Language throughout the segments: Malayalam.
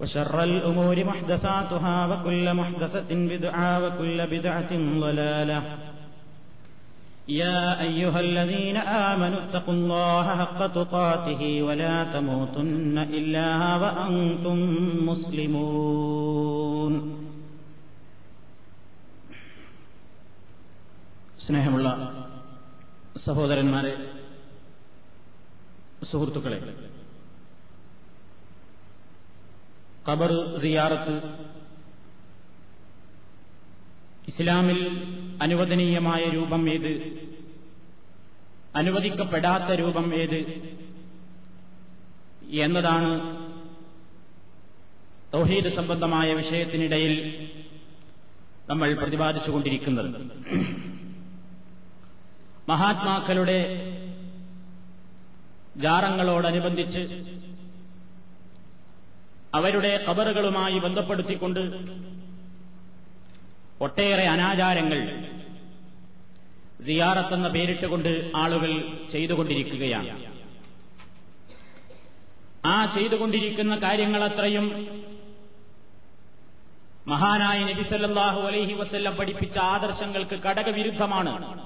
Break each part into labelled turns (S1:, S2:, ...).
S1: وشر الأمور محدثاتها وكل محدثة بدعة وكل بدعة ضلالة يا أيها الذين آمنوا اتقوا الله حق تقاته ولا تموتن إلا وأنتم مسلمون സ്നേഹമുള്ള സഹോദരന്മാരെ സുഹൃത്തുക്കളെ ഖബർ സിയാറത്ത്. ഇസ്ലാമിൽ അനുവദനീയമായ രൂപം ഏത്? അനുവദിക്കപ്പെടാത്ത രൂപം ഏത്? എന്നതാണ് തൗഹീദ് സംബന്ധമായ വിഷയത്തിനിടയിൽ നമ്മൾ പ്രതിപാദിച്ചുകൊണ്ടിരിക്കുന്നത്. മഹാത്മാക്കളുടെ ജാറങ്ങളോടനുബന്ധിച്ച് അവരുടെ കബറുകളുമായി ബന്ധപ്പെടുത്തിക്കൊണ്ട് ഒട്ടേറെ അനാചാരങ്ങൾ സിയാറത്ത് എന്ന പേരിട്ടുകൊണ്ട് ആളുകൾ ചെയ്തുകൊണ്ടിരിക്കുകയാണ്. ആ ചെയ്തുകൊണ്ടിരിക്കുന്ന കാര്യങ്ങളത്രയും മഹാനായ നബിസല്ലാഹു അലൈഹി വസല്ലം പഠിപ്പിച്ച ആദർശങ്ങൾക്ക് ഘടകവിരുദ്ധമാണ്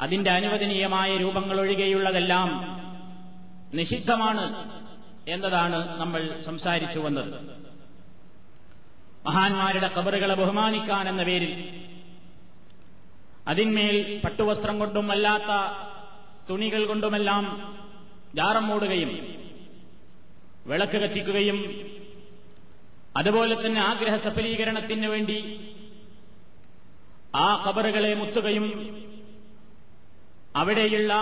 S1: അതിന്റെ അനുവദനീയമായ രൂപങ്ങളൊഴികെയുള്ളതെല്ലാം നിഷിദ്ധമാണ്. എന്നതാണ് നമ്മൾ സംസാരിച്ചു വന്നത്. മഹാന്മാരുടെ കബറുകളെ ബഹുമാനിക്കാൻ എന്ന പേരിൽ അതിന്മേൽ പട്ടുവസ്ത്രം കൊണ്ടും അല്ലാത്ത തുണികൾ കൊണ്ടുമെല്ലാം ജാറം മൂടുകയും വിളക്ക് കത്തിക്കുകയും അതുപോലെ തന്നെ ആഗ്രഹ സഫലീകരണത്തിന് വേണ്ടി ആ കബറുകളെ മുത്തുകയും അവിടെയുള്ള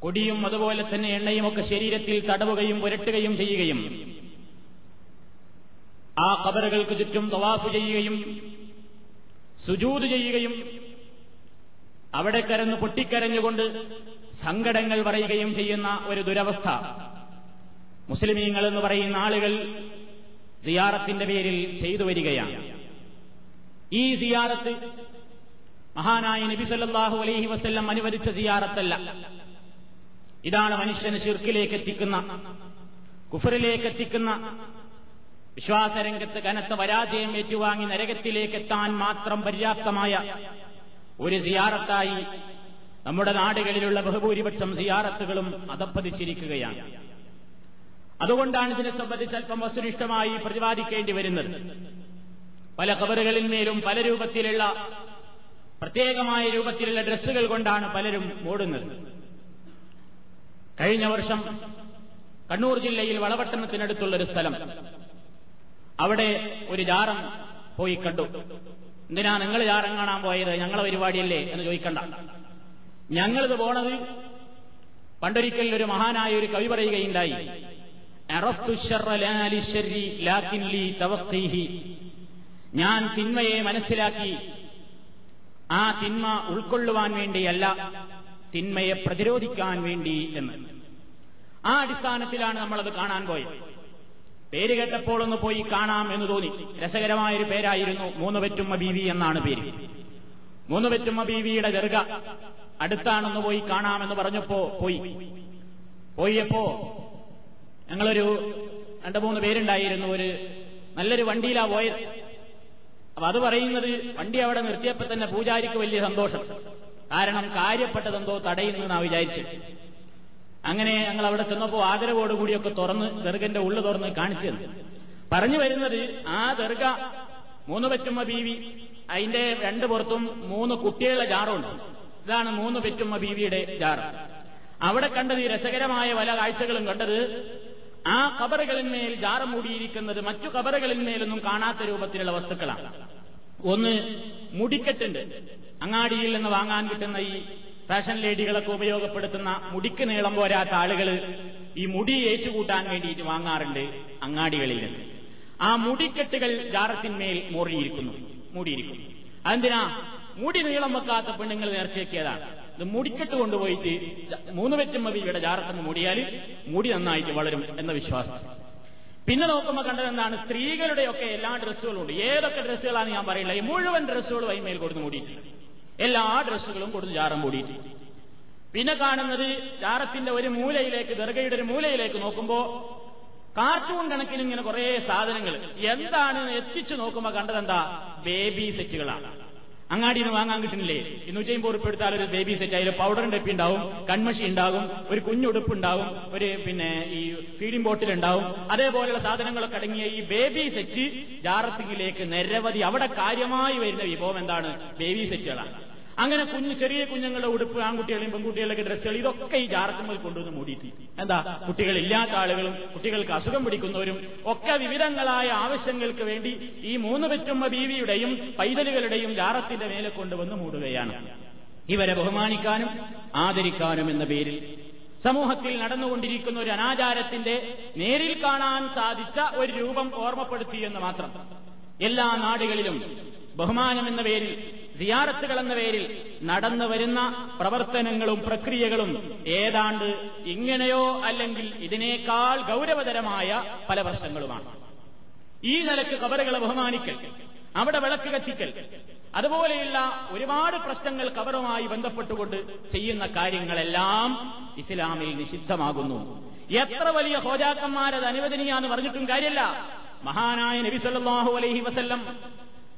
S1: കൊടിയും അതുപോലെ തന്നെ എണ്ണയും ഒക്കെ ശരീരത്തിൽ തടവുകയും പുരട്ടുകയും ചെയ്യുകയും ആ കബറുകൾക്ക് ചുറ്റും തവാഫ് ചെയ്യുകയും സുജൂത് ചെയ്യുകയും അവിടെ കരന്ന് പൊട്ടിക്കരഞ്ഞുകൊണ്ട് സങ്കടങ്ങൾ പറയുകയും ചെയ്യുന്ന ഒരു ദുരവസ്ഥ. മുസ്ലിമീങ്ങൾ എന്ന് പറയുന്ന ആളുകൾ സിയാറത്തിന്റെ പേരിൽ ചെയ്തു വരികയാണ്. ഈ സിയാറത്ത് മഹാനായ നബി സല്ലാഹു അലൈഹി വസ്ല്ലം അനുവദിച്ച സിയാറത്തല്ല. ഇതാണ് മനുഷ്യന് ഷിർക്കിലേക്ക് എത്തിക്കുന്ന കുഫറിലേക്ക് എത്തിക്കുന്ന വിശ്വാസരംഗത്ത് കനത്ത പരാജയം ഏറ്റുവാങ്ങി നരകത്തിലേക്ക് എത്താൻ മാത്രം പര്യാപ്തമായ ഒരു സിയാറത്തായി നമ്മുടെ നാടുകളിലുള്ള ബഹുഭൂരിപക്ഷം സിയാറത്തുകളും അധപ്പതിച്ചിരിക്കുകയാണ് അതുകൊണ്ടാണ് ഇതിനെ സംബന്ധിച്ച് അല്പം വസ്തുനിഷ്ഠമായി പ്രതിപാദിക്കേണ്ടി വരുന്നത്. പല കബറുകളിന്മേലും പല രൂപത്തിലുള്ള പ്രത്യേകമായ രൂപത്തിലുള്ള ഡ്രസ്സുകൾ കൊണ്ടാണ് പലരും മൂടുന്നത് കഴിഞ്ഞ വർഷം കണ്ണൂർ ജില്ലയിൽ വളപട്ടണത്തിനടുത്തുള്ള ഒരു സ്ഥലം. അവിടെ ഒരു ജാറം പോയി കണ്ടു. എന്തിനാ നിങ്ങൾ ജാറം കാണാൻ പോയത്? ഞങ്ങളെ പരിപാടിയല്ലേ എന്ന് ചോദിക്കണ്ട. ഞങ്ങളിത് പോണത് പണ്ടൊരിക്കൽ ഒരു മഹാനായ ഒരു കവി പറയുകയുണ്ടായി ഞാൻ തിന്മയെ മനസ്സിലാക്കി ആ തിന്മ ഉൾക്കൊള്ളുവാൻ വേണ്ടിയല്ല. തിന്മയെ പ്രതിരോധിക്കാൻ വേണ്ടി എന്ന്. ആ അടിസ്ഥാനത്തിലാണ് നമ്മളത് കാണാൻ പോയത്. പേര് കേട്ടപ്പോൾ ഒന്ന് പോയി കാണാം എന്ന് തോന്നി. രസകരമായൊരു പേരായിരുന്നു മൂന്ന് പെറ്റുമ്മ ബീവി എന്നാണ് പേര്. മൂന്ന് പെറ്റുമ്മ ബീവിയുടെ ദർഗ.
S2: അടുത്താണെന്ന് പോയി കാണാമെന്ന് പറഞ്ഞപ്പോ പോയി. പോയപ്പോ ഞങ്ങളൊരു രണ്ടു മൂന്ന് പേരുണ്ടായിരുന്നു. ഒരു നല്ലൊരു വണ്ടിയിലാ പോയത്. അപ്പൊ അത് പറയുന്നത് വണ്ടി അവിടെ നിർത്തിയപ്പോ തന്നെ പൂജാരിക്ക് വലിയ സന്തോഷം. കാരണം കാര്യപ്പെട്ടതെന്തോ തടയുന്നു വിചാരിച്ചു. അങ്ങനെ ഞങ്ങൾ അവിടെ ചെന്നപ്പോ ആദരവോടുകൂടിയൊക്കെ തുറന്ന് ദർഗന്റെ ഉള്ളു തുറന്ന് കാണിച്ചു തന്നു. പറഞ്ഞു വരുന്നത് ആ ദർഗ മൂന്ന് പെറ്റുമ്മ ബീവി അതിന്റെ രണ്ട് പുറത്തും മൂന്ന് കുട്ടികളുടെ ജാറുണ്ട്. ഇതാണ് മൂന്ന് പെറ്റുമ്മ ബീവിയുടെ ജാറ്. അവിടെ കണ്ടത് ഈ രസകരമായ പല കാഴ്ചകളും കണ്ടത് ആ കബറുകളിന്മേൽ ജാറ മൂടിയിരിക്കുന്നത് മറ്റു കബറുകളിന്മേലൊന്നും കാണാത്ത രൂപത്തിലുള്ള വസ്തുക്കളാണ്. ഒന്ന് മുടിക്കെട്ടുണ്ട്. അങ്ങാടിയിൽ നിന്ന് വാങ്ങാൻ കിട്ടുന്ന ഈ ഫാഷൻ ലേഡികളൊക്കെ ഉപയോഗപ്പെടുത്തുന്ന മുടിക്ക് നീളം പോരാത്ത ആളുകൾ ഈ മുടി ഏച്ചുകൂട്ടാൻ വേണ്ടിയിട്ട് വാങ്ങാറുണ്ട് അങ്ങാടികളിൽ നിന്ന് ആ മുടിക്കെട്ടുകൾ ജാറത്തിന്മേൽ മോറിയിരിക്കുന്നു മൂടിയിരിക്കുന്നു. അതെന്തിനാ? മുടി നീളം വെക്കാത്ത പെണ്ണുങ്ങൾ നേർച്ചയാക്കിയതാണ്. ഇത് മുടിക്കെട്ട് കൊണ്ടുപോയിട്ട് മൂന്ന് വെറ്റും മതിയുടെ ജാറത്തിന് മൂടിയാൽ മുടി നന്നായിട്ട് വളരും എന്ന വിശ്വാസം. പിന്നെ നോക്കുമ്പോൾ കണ്ടത് എന്താണ്? സ്ത്രീകളുടെയൊക്കെ എല്ലാ ഡ്രസ്സുകളും ഉണ്ട് ഏതൊക്കെ ഡ്രസ്സുകളാണ് ഞാൻ പറയില്ല. ഈ മുഴുവൻ ഡ്രസ്സുകളും അതിന്മേൽ കൊടുത്ത് മൂടിയിട്ടില്ല എല്ലാ ഡ്രസ്സുകളും കൊടുത്ത് ജാറം മൂടിയിട്ട്. പിന്നെ കാണുന്നത് ജാറത്തിന്റെ ഒരു മൂലയിലേക്ക് ദർഗയുടെ ഒരു മൂലയിലേക്ക് നോക്കുമ്പോ കാർട്ടൂൺ കണക്കിന് ഇങ്ങനെ കുറെ സാധനങ്ങൾ. എന്താണ് എത്തിച്ചു നോക്കുമ്പോ കണ്ടതെന്താ? ബേബി സെറ്റുകളാണ് അങ്ങാടിയിൽ നിന്ന് വാങ്ങാൻ കിട്ടുന്നില്ലേ? ഇരുന്നൂറ്റി അമ്പത് ഉറുപ്പ് എടുത്താൽ ഒരു ബേബി സെറ്റ് അതിൽ പൗഡർ ഡെപ്പി ഉണ്ടാവും കൺമഷി ഉണ്ടാകും ഒരു കുഞ്ഞുടുപ്പ് ഉണ്ടാവും ഒരു പിന്നെ ഈ ഫീഡിംഗ് ബോട്ടിൽ ഉണ്ടാവും. അതേപോലെയുള്ള സാധനങ്ങളൊക്കെ അടങ്ങിയ ഈ ബേബി സെറ്റ് ജാറത്തിങ്ങിലേക്ക് നിരവധി അവിടെ കാര്യമായി വരുന്ന വിഭവം എന്താണ്? ബേബി സെറ്റുകളാണ് അങ്ങനെ കുഞ്ഞു ചെറിയ കുഞ്ഞുങ്ങളുടെ ഉടുപ്പ് ആൺകുട്ടികളെയും പെൺകുട്ടികളുടെ ഡ്രസ്സുകൾ ഇതൊക്കെ ഈ ജാർക്കുമ്പോൾ കൊണ്ടുവന്ന് മൂടിയിട്ട് എന്താ? കുട്ടികളില്ലാത്ത ആളുകളും കുട്ടികൾക്ക് അസുഖം പിടിക്കുന്നവരും ഒക്കെ വിവിധങ്ങളായ ആവശ്യങ്ങൾക്ക് വേണ്ടി ഈ മൂന്ന് പെറ്റുമ്മ ബീവിയുടെയും പൈതലുകളുടെയും ജാറത്തിന്റെ മേലെ കൊണ്ടുവന്ന് മൂടുകയാണ്. ഇവരെ ബഹുമാനിക്കാനും ആദരിക്കാനും എന്ന പേരിൽ സമൂഹത്തിൽ നടന്നുകൊണ്ടിരിക്കുന്ന ഒരു അനാചാരത്തിന്റെ നേരിൽ കാണാൻ സാധിച്ച ഒരു രൂപം ഓർമ്മപ്പെടുത്തി എന്ന് മാത്രം. എല്ലാ നാടുകളിലും ബഹുമാനം എന്ന പേരിൽ സിയാറത്തുകൾ എന്ന പേരിൽ നടന്നു വരുന്ന പ്രവർത്തനങ്ങളും പ്രക്രിയകളും ഏതാണ്ട് ഇങ്ങനെയോ അല്ലെങ്കിൽ ഇതിനേക്കാൾ ഗൗരവതരമായ പല പ്രശ്നങ്ങളുമാണ്. ഈ നിലയ്ക്ക് കബറുകളെ ബഹുമാനിക്കൽ അവിടെ വിളക്ക് കത്തിക്കൽ അതുപോലെയുള്ള ഒരുപാട് പ്രശ്നങ്ങൾ കബറുമായി ബന്ധപ്പെട്ടുകൊണ്ട് ചെയ്യുന്ന കാര്യങ്ങളെല്ലാം ഇസ്ലാമിൽ നിഷിദ്ധമാകുന്നു. എത്ര വലിയ ഹോജാക്കന്മാരത് അനുവദനീയാന്ന് പറഞ്ഞിട്ടും കാര്യമല്ല മഹാനായ നബി സല്ലല്ലാഹു അലൈഹി വസല്ലം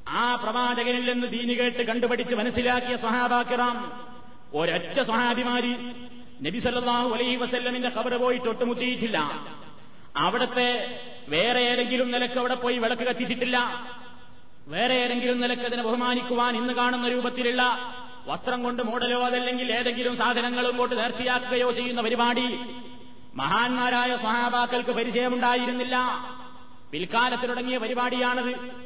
S2: ആ പ്രവാചകനിൽ നിന്ന് ദീനി കേട്ട് കണ്ടുപഠിച്ച് മനസ്സിലാക്കിയ സ്വഹാബാക്കിറാം ഒരൊറ്റ സ്വഹാബിമാരി നബിസല്ലാഹു അലൈഹി വസല്ലമിന്റെ ഖബർ പോയി തൊട്ടുമുട്ടിയിട്ടില്ല അവിടത്തെ വേറെ ഏതെങ്കിലും നിലയ്ക്ക് അവിടെ പോയി വിളക്ക് കത്തിച്ചിട്ടില്ല. വേറെ ഏതെങ്കിലും നിലയ്ക്ക് അതിനെ ബഹുമാനിക്കുവാൻ ഇന്ന് കാണുന്ന രൂപത്തിലുള്ള വസ്ത്രം കൊണ്ട് മൂടലോ അതല്ലെങ്കിൽ ഏതെങ്കിലും സാധനങ്ങളും കൊണ്ട് നേർച്ചയാക്കുകയോ ചെയ്യുന്ന പരിപാടി മഹാന്മാരായ സ്വഹാബാക്കൾക്ക് പരിചയമുണ്ടായിരുന്നില്ല. പിൽക്കാലത്തിലുടങ്ങിയ പരിപാടിയാണത്.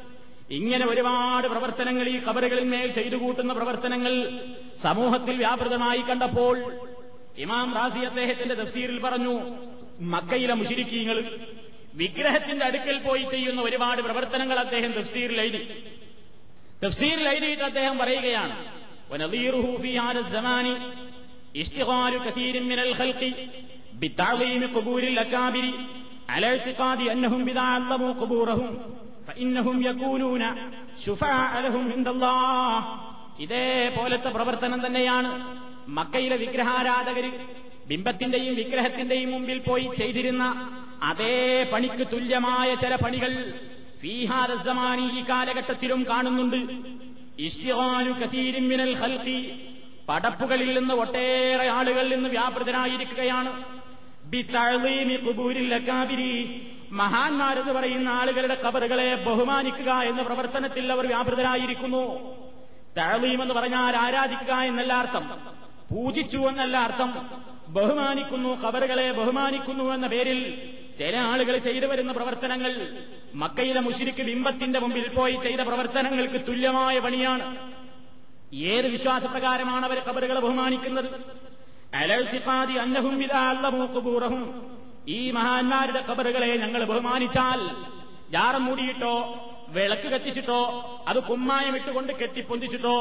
S2: ഇങ്ങനെ ഒരുപാട് പ്രവർത്തനങ്ങൾ ഈ ഖബറുകളിൽ മേൽ ചെയ്തു കൂട്ടുന്ന പ്രവർത്തനങ്ങൾ സമൂഹത്തിൽ വ്യാപൃതമായി കണ്ടപ്പോൾ ഇമാം റാസി അദ്ദേഹത്തിന്റെ തഫ്സീറിൽ പറഞ്ഞു മക്കയിലെ മുഷിരിക്കീങ്ങൾ വിഗ്രഹത്തിന്റെ അടുക്കൽ പോയി ചെയ്യുന്ന ഒരുപാട് പ്രവർത്തനങ്ങൾ അദ്ദേഹം തഫ്സീറിൽ എഴുതി. തഫ്സീറിൽ എഴുതിയിട്ട് അദ്ദേഹം പറയുകയാണ് ബിത്താളീമി അന്നഹും ഇന്നഹും യകൂനൂന ശുഫഅലഹും ഇൻദല്ലാഹ്. ഇതേപോലത്തെ പ്രവർത്തനം തന്നെയാണ് മക്കയിലെ വിഗ്രഹാരാധകർ ബിംബത്തിന്റെയും വിഗ്രഹത്തിന്റെയും മുമ്പിൽ പോയി ചെയ്തിരുന്ന അതേ പണിക്ക് തുല്യമായ ചില പണികൾ ഫീഹാരസമാനി ഈ കാലഘട്ടത്തിലും കാണുന്നുണ്ട്. ഇഷ്ടിഹാനു കസീരിമിനൽ ഖൽഖി പടപ്പുകളിൽ നിന്ന് ഒട്ടേറെ ആളുകളിൽ നിന്ന് വ്യാപൃതരായിരിക്കുകയാണ്. മഹാന്മാരെന്ന് പറയുന്ന ആളുകളുടെ കബറുകളെ ബഹുമാനിക്കുക എന്ന പ്രവർത്തനത്തിൽ അവർ വ്യാപൃതരായിരിക്കുന്നു. തഴലീം എന്ന് പറഞ്ഞാൽ ആരാധിക്കുക എന്നല്ല അർത്ഥം. പൂജിച്ചു എന്നല്ല അർത്ഥം. ബഹുമാനിക്കുന്നു കബറുകളെ ബഹുമാനിക്കുന്നു എന്ന പേരിൽ ചില ആളുകൾ ചെയ്തു വരുന്ന പ്രവർത്തനങ്ങൾ മക്കയിലെ മുഷിരിക്ക് ബിംബത്തിന്റെ മുമ്പിൽ പോയി ചെയ്ത പ്രവർത്തനങ്ങൾക്ക് തുല്യമായ പണിയാണ്. ഏത് വിശ്വാസപ്രകാരമാണ് അവർ ഖബറുകളെ ബഹുമാനിക്കുന്നത്? അലൽത്തിഖാദി അന്നഹും വിദാല്ലൂഹും ഈ മഹാന്മാരുടെ ഖബറുകളെ ഞങ്ങൾ ബഹുമാനിച്ചാൽ ജാറം മൂടിയിട്ടോ വിളക്ക് കത്തിച്ചിട്ടോ അത് കുമ്മായം ഇട്ടുകൊണ്ട് കെട്ടിപ്പൊന്തിച്ചിട്ടോ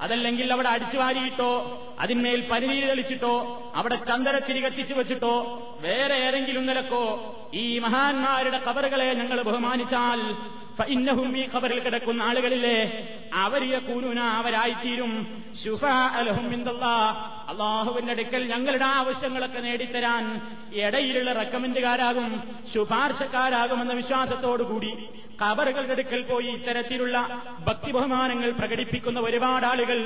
S2: അതല്ലെങ്കിൽ അവിടെ അടിച്ചു വാരിയിട്ടോ അതിന്മേൽ പനിനീര് തെളിച്ചിട്ടോ അവിടെ ചന്ദനത്തിരി കത്തിച്ചു വെച്ചിട്ടോ വേറെ ഏതെങ്കിലും നിലക്കോ ഈ മഹാന്മാരുടെ കബറുകളെ ഞങ്ങൾ ബഹുമാനിച്ചാൽ ഫഇന്നഹും ഈ ഖബറിൽ കിടക്കുന്ന ആളുകളില്ലേ അവരിയ കൂനുന അവരായിത്തീരും. അള്ളാഹുവിന്റെ അടുക്കൽ ഞങ്ങളുടെ ആവശ്യങ്ങളൊക്കെ നേടിത്തരാൻ ഇടയിലുള്ള റെക്കമെന്റുകാരാകും ശുപാർശക്കാരാകുമെന്ന വിശ്വാസത്തോടുകൂടി കബറുകളുടെ അടുക്കൽ പോയി ഇത്തരത്തിലുള്ള ഭക്തി ബഹുമാനങ്ങൾ പ്രകടിപ്പിക്കുന്ന ഒരുപാട് ആളുകൾ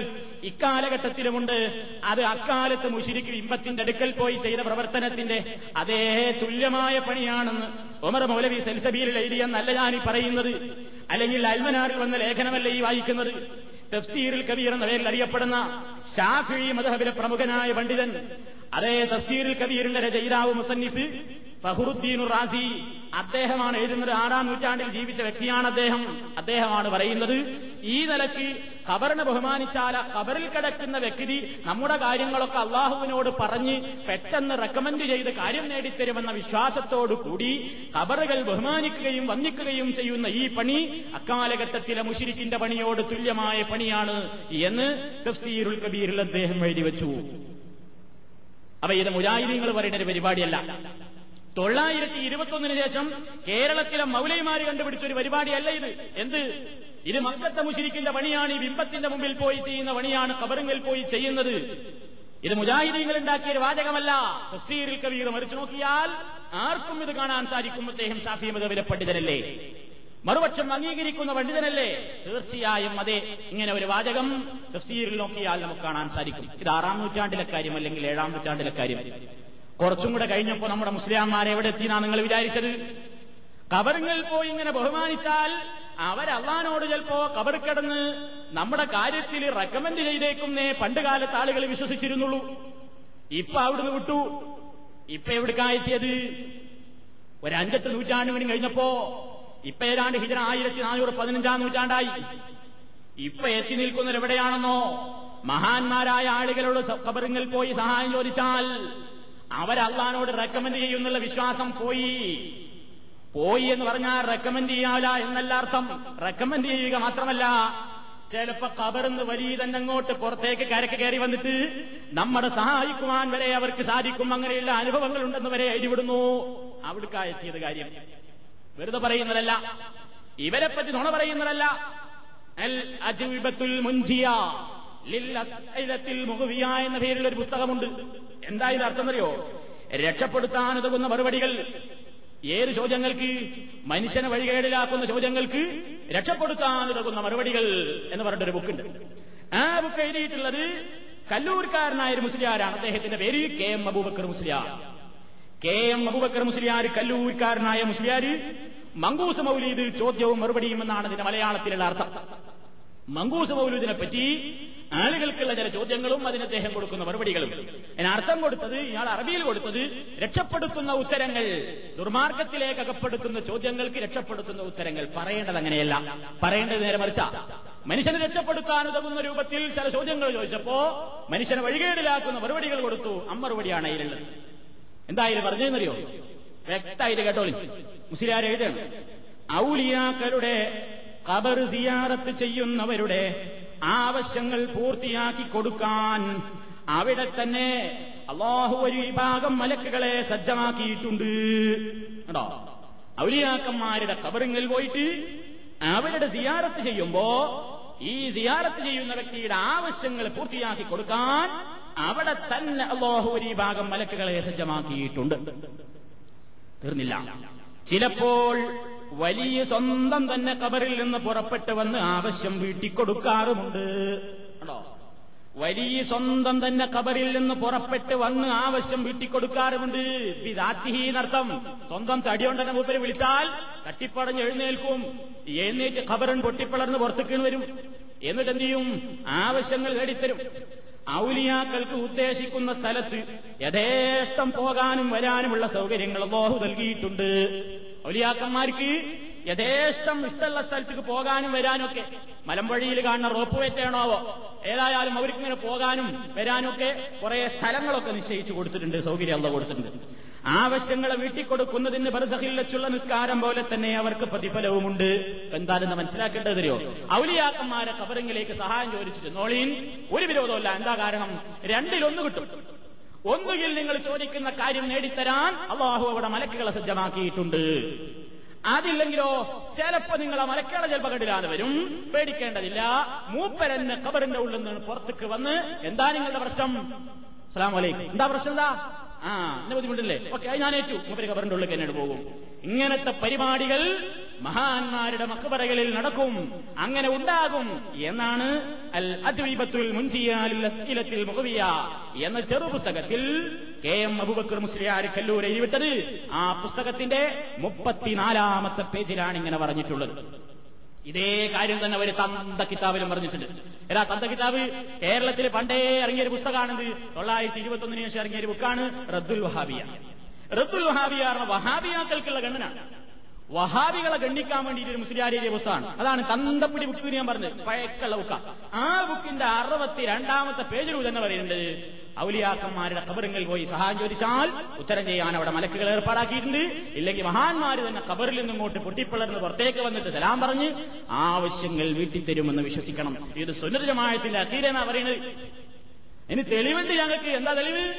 S2: ഇക്കാലഘട്ടത്തിലുമുണ്ട്. അത് അക്കാലത്ത് മുഷിരിക്ക് ഇമ്പത്തിന്റെ അടുക്കൽ പോയി ചെയ്ത പ്രവർത്തനത്തിന്റെ അതേ തുല്യമായ പണിയാണെന്ന് ഉമർ മൗലവി സെൽസബീൽ എഴുതിയെന്നല്ല ഞാനീ പറയുന്നത്. അല്ലെങ്കിൽ അൽമനാറിൽ വന്ന ലേഖനമല്ല ഈ വായിക്കുന്നത്? തഫ്സീറിൽ കബീർ എന്ന പേരിൽ അറിയപ്പെടുന്ന ഷാഫി മദഹബിലെ പ്രമുഖനായ പണ്ഡിതൻ അതേ തഫ്സീറിൽ കബീറിന്റെ രചയിതാവ് മുസന്നിഫ് ഫഹുറുദ്ദീൻ റാസി അദ്ദേഹമാണ് എഴുതുന്നത് ആറാം നൂറ്റാണ്ടിൽ ജീവിച്ച വ്യക്തിയാണ് അദ്ദേഹം. അദ്ദേഹമാണ് പറയുന്നത് ഈ നിലയ്ക്ക് ഖബറിനെ ബഹുമാനിച്ചാല ഖബറിൽ കിടക്കുന്ന വ്യക്തി നമ്മുടെ കാര്യങ്ങളൊക്കെ അള്ളാഹുവിനോട് പറഞ്ഞ് പെട്ടെന്ന് റെക്കമെൻഡ് ചെയ്ത് കാര്യം നേടിത്തരുമെന്ന വിശ്വാസത്തോടു കൂടി ഖബറുകൾ ബഹുമാനിക്കുകയും വന്ദിക്കുകയും ചെയ്യുന്ന ഈ പണി അക്കാലഘട്ടത്തിലെ മുഷിരിക്കിന്റെ പണിയോട് തുല്യമായ പണിയാണ് എന്ന് തഫ്സീറുൽ കബീറിൽ അദ്ദേഹം എഴുതി വെച്ചു. അപ്പൊ ഇത് മുജാഹിദീങ്ങൾ പറയുന്ന ഒരു പരിപാടിയല്ല. തൊള്ളായിരത്തി ഇരുപത്തൊന്നിന് ശേഷം കേരളത്തിലെ മൗലൈമാര് കണ്ടുപിടിച്ച ഒരു പരിപാടിയല്ല ഇത്. എന്ത്? ഇത് മക്കത്തെ മുഷിരിക്കിന്റെ പണിയാണ് ഈ ബിംബത്തിന്റെ മുമ്പിൽ പോയി ചെയ്യുന്ന പണിയാണ് കബറുങ്ങിൽ പോയി ചെയ്യുന്നത്. ഇത് മുജാഹിദീങ്ങൾ ഉണ്ടാക്കിയ ഒരു വാചകമല്ല. തഫ്സീറിൽ കബീർ മറിച്ചു നോക്കിയാൽ ആർക്കും ഇത് കാണാൻ സാധിക്കും. അദ്ദേഹം ഷാഫി മതവിലെ പണ്ഡിതനല്ലേ? മറുപക്ഷം അംഗീകരിക്കുന്ന പണ്ഡിതനല്ലേ? തീർച്ചയായും അതെ. ഇങ്ങനെ ഒരു വാചകം തഫ്സീറിൽ നോക്കിയാൽ നമുക്ക് കാണാൻ സാധിക്കും. ഇത് ആറാം നൂറ്റാണ്ടിലെ കാര്യം അല്ലെങ്കിൽ ഏഴാം നൂറ്റാണ്ടിലെ കാര്യം. കുറച്ചും കൂടെ കഴിഞ്ഞപ്പോ നമ്മുടെ മുസ്ലിംമാരെ എവിടെ എത്തിനാ നിങ്ങൾ വിചാരിച്ചത്? കബറുങ്ങൾ പോയി ഇങ്ങനെ ബഹുമാനിച്ചാൽ അവരല്ലാനോട് ചിലപ്പോ കബർ കിടന്ന് നമ്മുടെ കാര്യത്തിൽ റെക്കമെൻഡ് ചെയ്തേക്കുന്നേ പണ്ട് കാലത്ത് ആളുകൾ വിശ്വസിച്ചിരുന്നുള്ളൂ. ഇപ്പൊ അവിടുന്ന് വിട്ടു. ഇപ്പൊ എവിടേക്കായെത്തിയത് ഒരു അഞ്ചെട്ട് നൂറ്റാണ്ട് മണി കഴിഞ്ഞപ്പോ ഇപ്പൊ ഏതാണ്ട് ഹിജറ ആയിരത്തി നാനൂറ് പതിനഞ്ചാം നൂറ്റാണ്ടായി. ഇപ്പൊ എത്തി നിൽക്കുന്നവരെവിടെയാണെന്നോ മഹാന്മാരായ ആളുകളോട് കബറിങ്ങിൽ പോയി സഹായം ചോദിച്ചാൽ അവരള്ളഹാനോട് റെക്കമെൻഡ് ചെയ്യുന്നുള്ള വിശ്വാസം പോയി. പോയി എന്ന് പറഞ്ഞാൽ റെക്കമെൻഡ് ചെയ്യാല എന്നല്ല അർത്ഥം റെക്കമെൻഡ് ചെയ്യുക മാത്രമല്ല. ചിലപ്പോ കബറിന്ന് വലിയ തന്നെ അങ്ങോട്ട് പുറത്തേക്ക് കരക്ക് കയറി വന്നിട്ട് നമ്മുടെ സഹായിക്കുവാൻ വരെ അവർക്ക് സാധിക്കും അങ്ങനെയുള്ള അനുഭവങ്ങൾ ഉണ്ടെന്ന് വരെ എഴുതിവിടുന്നു. അവിടുക്കായെത്തിയത് കാര്യം. വെറുതെ പറയുന്നതല്ല. ഇവരെ പറ്റി നുണ പറയുന്നതല്ല. അൽ അജുബത്തുൽ മുൻജിയ ലിൽ മുഖവിയ എന്ന പേരിൽ ഒരു പുസ്തകമുണ്ട്. എന്താ ഇത് രക്ഷപ്പെടുത്താൻ ഉതകുന്ന മറുപടികൾ. ഏത് ചോദ്യങ്ങൾക്ക്? മനുഷ്യനെ വഴികേടിലാക്കുന്ന ചോദ്യങ്ങൾക്ക് രക്ഷപ്പെടുത്താൻ ഉതകുന്ന മറുപടികൾ എന്ന് പറഞ്ഞിട്ടൊരു ബുക്കുണ്ട്. ആ ബുക്ക് എഴുതിയിട്ടുള്ളത് കല്ലൂർക്കാരനായ ഒരു മുസ്ലിയാരാണ്. അദ്ദേഹത്തിന്റെ പേര് K M Abubakar Musliyar. K M Abubakar Musliyar കല്ലൂർക്കാരനായ മുസ്ലിയാർ മങ്കൂസ് മൗലീദ് ചോദ്യവും മറുപടിയും എന്നാണ് ഇതിന്റെ മലയാളത്തിലുള്ള അർത്ഥം. മങ്കൂസ് മൗലൂദിനെ പറ്റി ആളുകൾക്കുള്ള ചില ചോദ്യങ്ങളും അതിന് അദ്ദേഹം കൊടുക്കുന്ന മറുപടികളും. ഞാൻ അർത്ഥം കൊടുത്തത് ഇയാൾ അറബിയിൽ കൊടുത്തത് രക്ഷപ്പെടുത്തുന്ന ഉത്തരങ്ങൾ ദുർമാർഗത്തിലേക്ക് അകപ്പെടുത്തുന്ന ചോദ്യങ്ങൾക്ക് രക്ഷപ്പെടുത്തുന്ന ഉത്തരങ്ങൾ. പറയേണ്ടത് അങ്ങനെയല്ല. പറയേണ്ടത് നേരെ മറിച്ച മനുഷ്യനെ രക്ഷപ്പെടുത്താൻ ഉതകുന്ന രൂപത്തിൽ ചില ചോദ്യങ്ങൾ ചോദിച്ചപ്പോ മനുഷ്യനെ വഴികേടിലാക്കുന്ന മറുപടികൾ കൊടുത്തു. അമ്മറുപടിയാണ് അതിലുള്ളത്. എന്തായാലും പറഞ്ഞതെന്നറിയോ? വ്യക്തമായിട്ട് കേട്ടോളി. മുസ്ലിയാർ എഴുതണം. ഔലിയാക്കളുടെ ഖബർ സിയാറത്ത് ചെയ്യുന്നവരുടെ ആവശ്യങ്ങൾ പൂർത്തിയാക്കി കൊടുക്കാൻ അവിടെ തന്നെ അള്ളാഹു ഒരു വിഭാഗം മലക്കുകളെ സജ്ജമാക്കിയിട്ടുണ്ട്. കേട്ടോ ഔലിയാക്കന്മാരുടെ കബറിങ്ങിൽ പോയിട്ട് അവരുടെ സിയാറത്ത് ചെയ്യുമ്പോ ഈ സിയാറത്ത് ചെയ്യുന്ന വ്യക്തിയുടെ ആവശ്യങ്ങൾ പൂർത്തിയാക്കി കൊടുക്കാൻ അവിടെ തന്നെ അള്ളാഹു ഒരു വിഭാഗം മലക്കുകളെ സജ്ജമാക്കിയിട്ടുണ്ട്. തീർന്നില്ല. ചിലപ്പോൾ വലിയ സ്വന്തം തന്നെ കബറിൽ നിന്ന് പുറപ്പെട്ടു വന്ന് ആവശ്യം വീട്ടിക്കൊടുക്കാറുമുണ്ട്. ആണോ വലിയ സ്വന്തം തന്നെ കബറിൽ നിന്ന് പുറപ്പെട്ട് വന്ന് ആവശ്യം വീട്ടിക്കൊടുക്കാറുമുണ്ട്. നർത്ഥം സ്വന്തം തടിയോണ്ടനെ മൂപ്പര് വിളിച്ചാൽ തട്ടിപ്പടഞ്ഞ് എഴുന്നേൽക്കും. എന്നിട്ട് ഖബറൻ പൊട്ടിപ്പിളർന്ന് പുറത്തേക്ക് വരും. എന്നിട്ട് എന്ത് ചെയ്യും ആവശ്യങ്ങൾ നേടിത്തരും. ഔലിയാക്കൾക്ക് ഉദ്ദേശിക്കുന്ന സ്ഥലത്ത് യഥേഷ്ടം പോകാനും വരാനുമുള്ള സൗകര്യങ്ങൾ ബോഹു നൽകിയിട്ടുണ്ട്. ഔലിയാക്കന്മാർക്ക് യഥേഷ്ടം ഇഷ്ടമുള്ള സ്ഥലത്തേക്ക് പോകാനും വരാനൊക്കെ മലമ്പഴിയിൽ കാണുന്ന റോപ്പ് വെറ്റേണോവോ ഏതായാലും അവർക്ക് പോകാനും വരാനൊക്കെ കുറെ സ്ഥലങ്ങളൊക്കെ നിശ്ചയിച്ചു കൊടുത്തിട്ടുണ്ട് സൗകര്യം അല്ല കൊടുത്തിട്ടുണ്ട്. ആവശ്യങ്ങളെ വീട്ടിൽ കൊടുക്കുന്നതിന് ബർസഹിൽ വെച്ചുള്ള നിസ്കാരം പോലെ തന്നെ അവർക്ക് പ്രതിഫലവുമുണ്ട്. എന്താണെന്ന് മനസ്സിലാക്കേണ്ടത് തരുമോ? ഔലിയാക്കന്മാരെ കബറിങ്ങിലേക്ക് സഹായം ചോദിച്ചിട്ട് നോളീൻ ഒരു വിരോധമല്ല എന്താ കാരണം? രണ്ടിലൊന്ന് കിട്ടും. ഒന്നുകിൽ നിങ്ങൾ ചോദിക്കുന്ന കാര്യം നേടിത്തരാൻ അള്ളാഹു അവിടെ മലക്കുകളെ സജ്ജമാക്കിയിട്ടുണ്ട്. അതില്ലെങ്കിലോ ചിലപ്പോ നിങ്ങൾ ആ മലക്കാള ചിലപ്പോ കണ്ടില്ലാതെ വരും. പേടിക്കേണ്ടതില്ല. മൂപ്പരെന്നെ കബറിന്റെ ഉള്ളിൽ നിന്ന് പുറത്തേക്ക് വന്ന് എന്താ നിങ്ങളുടെ പ്രശ്നം? അസ്സലാമു അലൈക്കും. എന്താ പ്രശ്നം? എന്താ? ആ എന്നെ ബുദ്ധിമുട്ടില്ലേ? ഓക്കെ അത് ഞാൻ ഏറ്റു. മൂപ്പര് ഖബറിന്റെ ഉള്ളിൽ എന്നോട് പോകും. ഇങ്ങനത്തെ പരിപാടികൾ മഹാന്മാരുടെ മക്കബറകളിൽ നടക്കും. അങ്ങനെ ഉണ്ടാകും. എന്നാണ് അൽ അജ്വീബത്തുൽ മുൻസിയാലിൽ അസ്ഇലത്തിൽ മുഖവിയ എന്ന ചെറു പുസ്തകത്തിൽ കെ എം അബുബക്കർ മുസ്ലിയാർ കല്ലൂർ എഴുതിവിട്ടത്. ആ പുസ്തകത്തിന്റെ മുപ്പത്തിനാലാമത്തെ പേജിലാണ് ഇങ്ങനെ പറഞ്ഞിട്ടുള്ളത്. ഇതേ കാര്യം തന്നെ ഒരു തന്ത കിതാബിലും പറഞ്ഞിട്ടുണ്ട്. ഏതാ തന്ത കിതാബ് കേരളത്തിൽ പണ്ടേ ഇറങ്ങിയൊരു പുസ്തകമാണിത് തൊള്ളായിരത്തി ഇരുപത്തൊന്നിന് ശേഷം ഇറങ്ങിയൊരു ബുക്കാണ് റദ്ദുൽ വഹാബിയ. റദ്ദുൽ വഹാബിയ പറഞ്ഞ വഹാബിയാക്കൾക്കുള്ള ഗണ്ണനാണ്. വഹാബികളെ ഗണ്ണിക്കാൻ വേണ്ടിയിട്ട് ഒരു മുസ്ലിയാരിയുടെ പുസ്തകമാണ്. അതാണ് തന്തപ്പിടി ബുക്ക് ഞാൻ പറഞ്ഞത്. പഴക്കുള്ള ബുക്ക. ആ ബുക്കിന്റെ അറുപത്തി രണ്ടാമത്തെ പേജിൽ തന്നെ പറയുന്നുണ്ട്. ഔലിയാക്കന്മാരുടെ ഖബറുകളിൽ പോയി സഹായം ചോദിച്ചാൽ ഉത്തരം ചെയ്യാൻ അവിടെ മലക്കുകൾ ഏർപ്പാടാക്കിയിട്ടുണ്ട്. ഇല്ലെങ്കിൽ മഹാന്മാര് തന്നെ കബറിൽ നിന്നിങ്ങോട്ട് പൊട്ടിപ്പിളർന്ന് പുറത്തേക്ക് വന്നിട്ട് സലാം പറഞ്ഞ് ആവശ്യങ്ങൾ വീട്ടിൽ തരുമെന്ന് വിശ്വസിക്കണം. ഇത് സുനിർജമായത്തിന്റെ അക്കീലെന്നാ പറയുന്നത്. ഇനി തെളിവുണ്ട് ഞങ്ങൾക്ക്. എന്താ തെളിവ്?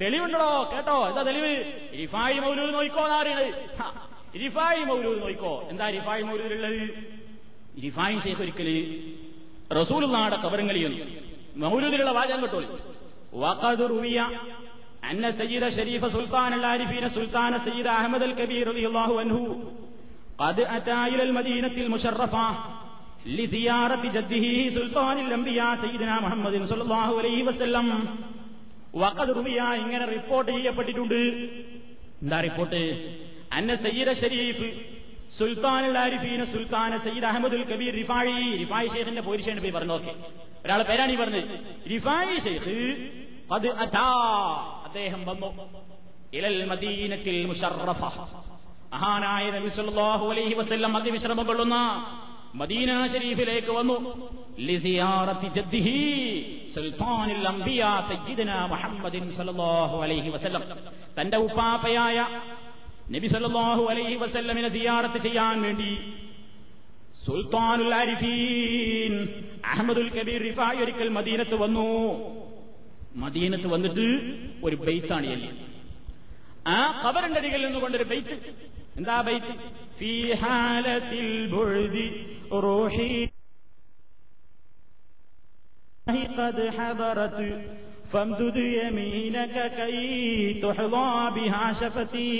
S2: തെളിവുണ്ടോ? കേട്ടോ. എന്താ തെളിവ്? ഇരിഫായി മൗലൂദ് നോയിക്കോ എന്നാ പറയുന്നത് ഹ, ഇരിഫായി മൗലൂദ് നോയിക്കോ. എന്താ ഇരിഫായി മൗലൂദിലുള്ളത്? ഇരിഫായി ഷേഖ് ഒരിക്കൽ റസൂലുള്ളാടെ കബറങ്ങളിൽ മൗലൂദിലുള്ള വാചകം കേട്ടോളൂ. وقد روي أن سيد شريف سلطان العارفين سلطان سيد أحمد الكبير رضي الله عنه قد أتى إلى المدينة المشرفة لزيارة جده سلطان الأنبياء سيدنا محمد صلى الله عليه وسلم وقد روي ഇങ്ങനെ റിപ്പോർട്ട് ചെയ്യപ്പെട്ടിട്ടുണ്ട് എന്താ റിപ്പോർട്ട് അന്ന സയ്യിദ ഷരീഫ് സുൽത്താൻ ആരിഫീന സുൽത്താൻ സയ്യിദ് അഹമ്മദുൽ കബീർ റിഫായി റിഫായി ഷെയ്ഖിന്റെ പോരിഷേണ്ട് പോയി പറഞ്ഞു നോക്കി. ഒരാളെ പേരാണ് ഈ പറഞ്ഞത്. റിഫായി ഷെയ്ഖ് അത് അതാ അദ്ദേഹം വന്നു. ഇലൽ മദീനത്തിൽ മുഷറഫ. മഹാനായ നബി സല്ലല്ലാഹു അലൈഹി വസല്ലം അതിവിശ്രമം കൊള്ളുന്ന മദീന ശരീഫിലേക്ക് വന്നു. ലിസിയാറത്തി ജദ്ദിഹി സുൽത്താനുൽ അംബിയ സയ്യിദന മുഹമ്മദിൻ സല്ലല്ലാഹു അലൈഹി വസല്ലം. തന്റെ ഉപ്പാപ്പയായ നബി സല്ലല്ലാഹു അലൈഹി വസല്ലമിനെ സിയാറത്ത് ചെയ്യാൻ വേണ്ടി സുൽത്താനുൽ ആരിഫീൻ അഹമ്മദുൽ കബീർ റിഫായി ഒരിക്കൽ മദീനത്ത് വന്നു മദീനത്ത് വന്നിട്ട് ഒരു ബെയ്ത്താണ് എല്ലി ആ ഖബറിന്റെ അരികിൽ നിന്നുകൊണ്ടൊരു ബെയ്ത്ത് എന്താ ബെയ്ത്ത് ഫീ ഹാലത്തിൽ ബുഴ്ദി റൂഹി قد حضرت فامدد يمينك كي تحظى بها شفتي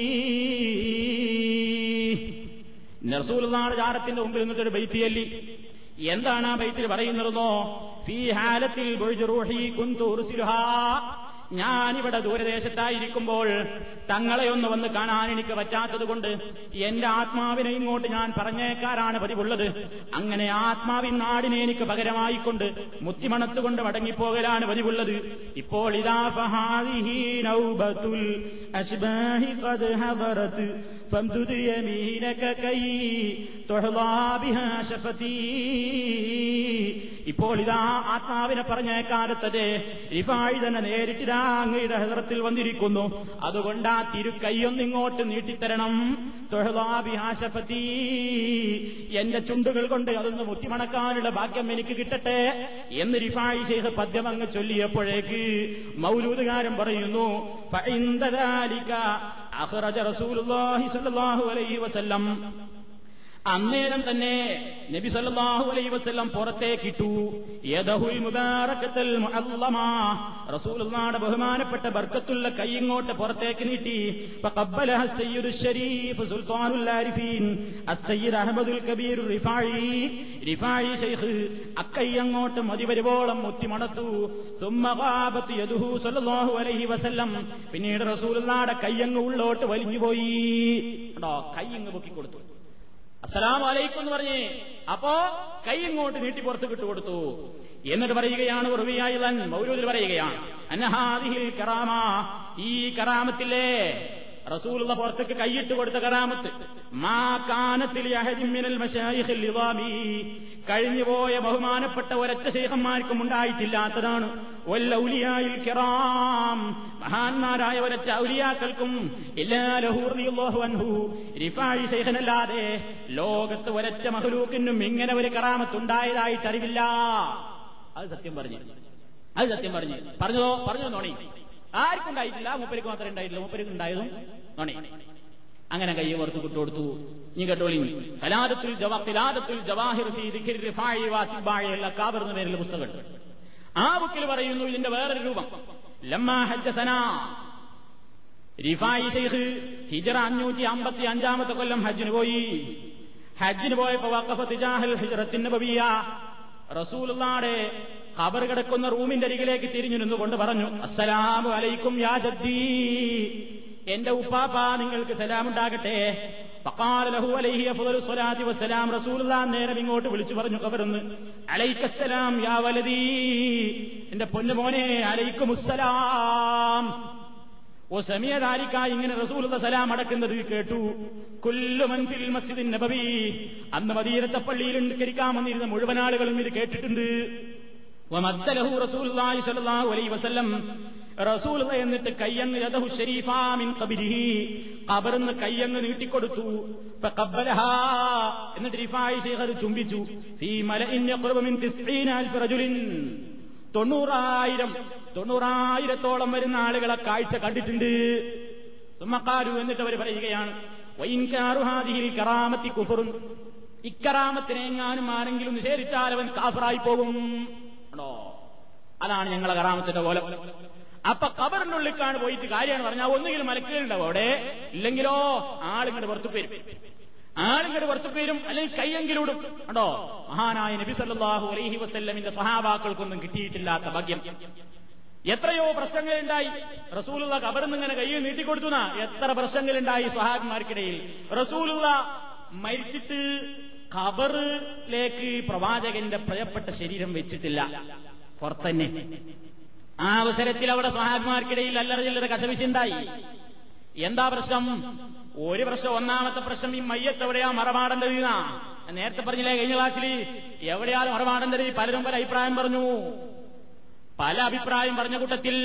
S2: നർസൂലുള്ളാഹുടെ ജാറത്തിന്റെ മുമ്പിൽ നിന്നിട്ടൊരു ബൈത്ത് ചൊല്ലി എന്താണ് ആ ബൈത്തിൽ പറയുന്നതെന്നോ ഫീ ഹാലത്തിൽ ബുഴ്ജ് റൂഹി കുന്തു ഉർസിലുഹാ ഞാനിവിടെ ദൂരദേശത്തായിരിക്കുമ്പോൾ തങ്ങളെ ഒന്ന് വന്ന് കാണാൻ എനിക്ക് പറ്റാത്തതുകൊണ്ട് എന്റെ ആത്മാവിനെ ഇങ്ങോട്ട് ഞാൻ പറഞ്ഞേക്കാരാണ് പതിവുള്ളത്. അങ്ങനെ ആത്മാവിൻ നാടിനെ എനിക്ക് പകരമായിക്കൊണ്ട് മുത്തിമണത്തുകൊണ്ട് മടങ്ങിപ്പോകലാണ് പതിവുള്ളത്. ഇപ്പോൾ ഇതാ ഖദ് ഇപ്പോൾ ഇതാ ആത്മാവിനെ പറഞ്ഞേക്കാലത്തത് റിഫായി തന്നെ നേരിട്ടിതാ അങ്ങയുടെ ഹൃദയത്തിൽ വന്നിരിക്കുന്നു. അതുകൊണ്ട് ആ തിരുക്കൈയൊന്നിങ്ങോട്ട് നീട്ടിത്തരണം. തൊഴലാഭിഹാശപതി എന്റെ ചുണ്ടുകൾ കൊണ്ട് അതൊന്ന് മുത്തിമണക്കാനുള്ള ഭാഗ്യം എനിക്ക് കിട്ടട്ടെ എന്ന് റിഫായി ശേഖ് പദ്യം അങ്ങ് ചൊല്ലിയപ്പോഴേക്ക് മൗലൂദുകാരൻ പറയുന്നു അഹ്റജ റസൂലുള്ളാഹി സ്വല്ലല്ലാഹു അലൈഹി വസല്ലം. അന്നേരം തന്നെ നബി സല്ലല്ലാഹു അലൈഹി വസല്ലം പുറത്തേക്കിട്ടു. യദഹുൽ മുബാറകത്തുൽ ബഹുമാനപ്പെട്ട ബർക്കത്തുള്ള കൈ ഇങ്ങോട്ട് പുറത്തേക്ക് നീട്ടി. സുൽത്താനുൽ ആരിഫീൻ അസ്സയ്യിദ് അഹ്മദുൽ കബീർ റിഫായി. റിഫായി ശൈഖ് അങ്ങോട്ട് മതി വരുവോളം മുത്തിമണത്തു സുമ്മ ഖാബത്ത് സല്ലല്ലാഹു അലൈഹി വസല്ലം. പിന്നീട് റസൂലുള്ളാഹിയുടെ കയ്യങ്ങ് ഉള്ളോട്ട് വലിഞ്ഞുപോയി. കൈ അങ്ങ് പൊക്കി കൊടുത്തു അസ്സലാം വലൈക്കും എന്ന് പറഞ്ഞ്. അപ്പോ കൈ ഇങ്ങോട്ട് നീട്ടി പുറത്ത് കിട്ടുകൊടുത്തു എന്നിട്ട് പറയുകയാണ് ഉറവിയായുധൻ മൗലൂദിൽ പറയുകയാണ് അന്നഹാദിഹിൽ കറാമ ഈ കറാമത്തിലെ റസൂലുള്ള പുറത്തേക്ക് കൈയിട്ട് കൊടുത്ത കറാമത്ത് മാ കാനത്തിൽ അഹദിമിനൽ മശായിഖിൽ ഇളാമി കഴിഞ്ഞുപോയ ബഹുമാനപ്പെട്ട ഒരൊറ്റ ശേഖന്മാർക്കും ഉണ്ടായിട്ടില്ലാത്തതാണ്. ഒല്ലൗലിയായിൽ കിറാം. മഹാന്മാരായ ഒരൊറ്റ ഔലിയാക്കൾക്കും റിഫായി ശേഖനല്ലാതെ ലോകത്ത് ഒരൊറ്റ മഹലൂക്കിനും ഇങ്ങനെ ഒരു കറാമത്തുണ്ടായതായിട്ട് അറിവില്ല അത് സത്യം പറഞ്ഞു. അത് സത്യം പറഞ്ഞു. പറഞ്ഞതോ പറഞ്ഞോ നോണി. ആർക്കും ഉണ്ടായിട്ടില്ല മൂപ്പരിക്ക് മാത്രമേ ഉണ്ടായിട്ടില്ല മൂപ്പരിക്ക് ഉണ്ടായതും നോണി. അങ്ങനെ കൈ പുറത്ത് വിട്ടുകൊടുത്തു നീ കേട്ടോളി കലാദത്തുൽ ജവാഹിർ എന്ന പേരിൽ പുസ്തകമുണ്ട് ആ ബുക്കിൽ പറയുന്നു ഇതിന്റെ വേറൊരു രൂപം. ലമ്മാ റിഫായി ഷെയ്ഖ് ഹിജറ അഞ്ഞൂറ്റി അമ്പത്തി അഞ്ചാമത്തെ കൊല്ലം ഹജ്ജിന് പോയി. ഹജ്ജിന് പോയപ്പോ വഖഫ തിജാഹൽ ഹിജറത്തിന് നബവിയ റസൂലുള്ളാടെ ഖബർ കിടക്കുന്ന റൂമിന്റെ അരികിലേക്ക് തിരിഞ്ഞു നിന്നുകൊണ്ട് പറഞ്ഞു അസ്സലാമു അലൈക്കും യാ ജദ്ദീ. എന്റെ ഉപ്പാപ്പ നിങ്ങൾക്ക് സലാമുണ്ടാകട്ടെ. ഫഖാല ലഹു അലൈഹി അഫ്ദലു സ്വലാത്തി വസ്സലാം. റസൂലുള്ളാഹ് നേരം ഇങ്ങോട്ട് വിളിച്ചു പറഞ്ഞു ഖബറിന്ന് അലൈക്കസ്സലാം യാ വലദീ. എന്റെ പൊന്നുമോനെ അലൈക്കുമുസ്സലാം ഓ സമയതാരിക്ക ഇങ്ങനെ റസൂലുള്ള സലാം അടക്കുന്നത് കേട്ടു. കുല്ലുമൻ ഫിൽ മസ്ജിദിൻ നബവി. അന്ന് മദീനത്തെ പള്ളിയിൽ നിസ്കരിക്കാൻ മുഴുവൻ ആളുകളും ഇത് കേട്ടിട്ടുണ്ട്. റസൂലുള്ള എന്നിട്ട് കയ്യങ്ങ് യദഹു ശരീഫാ മിൻ ഖബരിഹി ഖബറിന്ന് കയ്യങ്ങ് നീട്ടിക്കൊടുത്തു. എന്നിട്ട് റിഫായി ശേഖർ ചുംബിച്ചു. ഫീ മലഇൻ യഖ്റബു മിൻ 90 അൽഫ് റജുലിൻ. തൊണ്ണൂറായിരം തൊണ്ണൂറായിരത്തോളം വരുന്ന ആളുകളെ കാഴ്ച കണ്ടിട്ടുണ്ട്. സുമ്മക്കാരു എന്നിട്ട് അവർ പറയുകയാണ് വൈൻകാറുഹാദിയിൽ കറാമത്തി കുഫറുൻ. ഇക്കറാമത്തിനെങ്ങാനും ആരെങ്കിലും നിഷേധിച്ചാൽ അവൻ കാഫറായി പോകും. ആണോ അതാണ് ഞങ്ങളെ കറാമത്തിന്റെ കോലം. അപ്പൊ കബറിന്റെ ഉള്ളിക്കാണ് പോയിട്ട് കാര്യമാണ് പറഞ്ഞാൽ ഒന്നുകിലും മലക്കുകളുണ്ടാവും അവിടെ ഇല്ലെങ്കിലോ ആളിങ്ങോട്ട് പുറത്തു വരും ആളിങ്ങോട്ട് പുറത്തു വരും അല്ലെങ്കിൽ കയ്യെങ്കിലൂടും. കേട്ടോ മഹാനായ നബി സല്ലാഹു അലൈഹി വസ്ല്ലമിന്റെ സഹാബാക്കൾക്കൊന്നും കിട്ടിയിട്ടില്ലാത്ത ഭാഗ്യം. എത്രയോ പ്രശ്നങ്ങളുണ്ടായി. റസൂലുള്ള കബറിന്ന് ഇങ്ങനെ കയ്യിൽ നീട്ടിക്കൊടുത്തുന്ന. എത്ര പ്രശ്നങ്ങളുണ്ടായി സ്വഹാബിമാർക്കിടയിൽ. റസൂലുള്ള മരിച്ചിട്ട് ഖബറിലേക്ക് പ്രവാചകന്റെ പ്രിയപ്പെട്ട ശരീരം വെച്ചിട്ടില്ല. പുറത്തന്നെ. ആ അവസരത്തിൽ അവിടെ സ്വഹാബിമാർക്കിടയിൽ അല്ലറ ചില്ലറ കശവിശുണ്ടായി എന്താ പ്രശ്നം? ഒരു പ്രശ്നം ഒന്നാമത്തെ പ്രശ്നം ഈ മയ്യത്ത് എവിടെയാ മറമാടേണ്ടത് എന്നാ? നേരത്തെ പറഞ്ഞില്ലേ കഴിഞ്ഞ ക്ലാസ്സിൽ? എവിടെയാ മറമാടേണ്ടത് പലരും പല അഭിപ്രായം പറഞ്ഞു. പല അഭിപ്രായം പറഞ്ഞ കൂട്ടത്തിൽ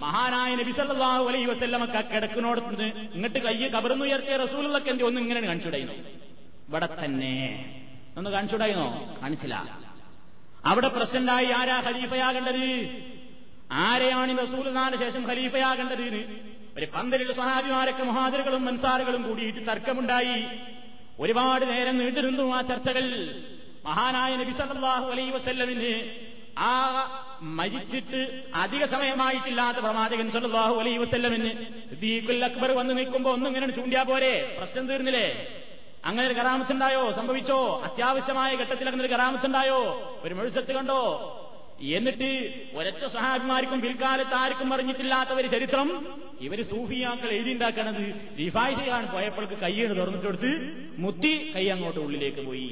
S2: മഹാനായ നബി അലൈ അലൈഹി കിടക്കുന്നോടത്ത് ഇങ്ങോട്ട് കയ്യ് കബർന്നുയർത്തിയ റസൂലൊക്കെ എന്റെ ഒന്നും ഇങ്ങനെ ഇവിടെ തന്നെ ഒന്ന് കാണിച്ചുടായിരുന്നോ കാണിച്ചില്ല. അവിടെ പ്രസിഡന്റായി ആരാ ഖലീഫയാകേണ്ടത്? ആരെയാണ് റസൂലിനാന് ശേഷം ഖലീഫയാകേണ്ടത് ഒരു പന്തലിൽ സ്വഹാബിമാരൊക്കെ മഹാദരുകളും മൻസാറുകളും കൂടിയിട്ട് തർക്കമുണ്ടായി. ഒരുപാട് നേരം നീണ്ടുനിന്നു ആ ചർച്ചകൾ. മഹാനായ നബി സല്ലല്ലാഹു അലൈഹി വസല്ലമിന് ആ മരിച്ചിട്ട് അധിക സമയമായിട്ടില്ലാത്ത പ്രവാചകൻ സല്ലല്ലാഹു അലൈഹി വസല്ലമിന് സിദ്ദീഖുൽ അക്ബർ വന്ന് നിൽക്കുമ്പോ ഒന്നും ഇങ്ങനെ ചൂണ്ടിയാ പോരെ? പ്രശ്നം തീർന്നില്ലേ? അങ്ങനെ ഒരു കറാമത്തുണ്ടായോ സംഭവിച്ചോ? അത്യാവശ്യമായ ഘട്ടത്തിൽ അങ്ങനെ ഒരു കറാമത്തുണ്ടായോ ഒരു മെഴുസത്ത് കണ്ടോ? എന്നിട്ട് ഒരൊറ്റ സഹാബിമാർക്കും പിൽക്കാലത്ത് ആർക്കും അറിഞ്ഞിട്ടില്ലാത്ത ഒരു ചരിത്രം ഇവർ സൂഫിയാക്കൾ എഴുതിണ്ടാക്കണത് റിഫായ് ചെയ്യാൻ പോയപ്പോൾക്ക് കൈയാണ് തുറന്നിട്ടെടുത്ത് മുത്തി കൈ അങ്ങോട്ട് ഉള്ളിലേക്ക് പോയി.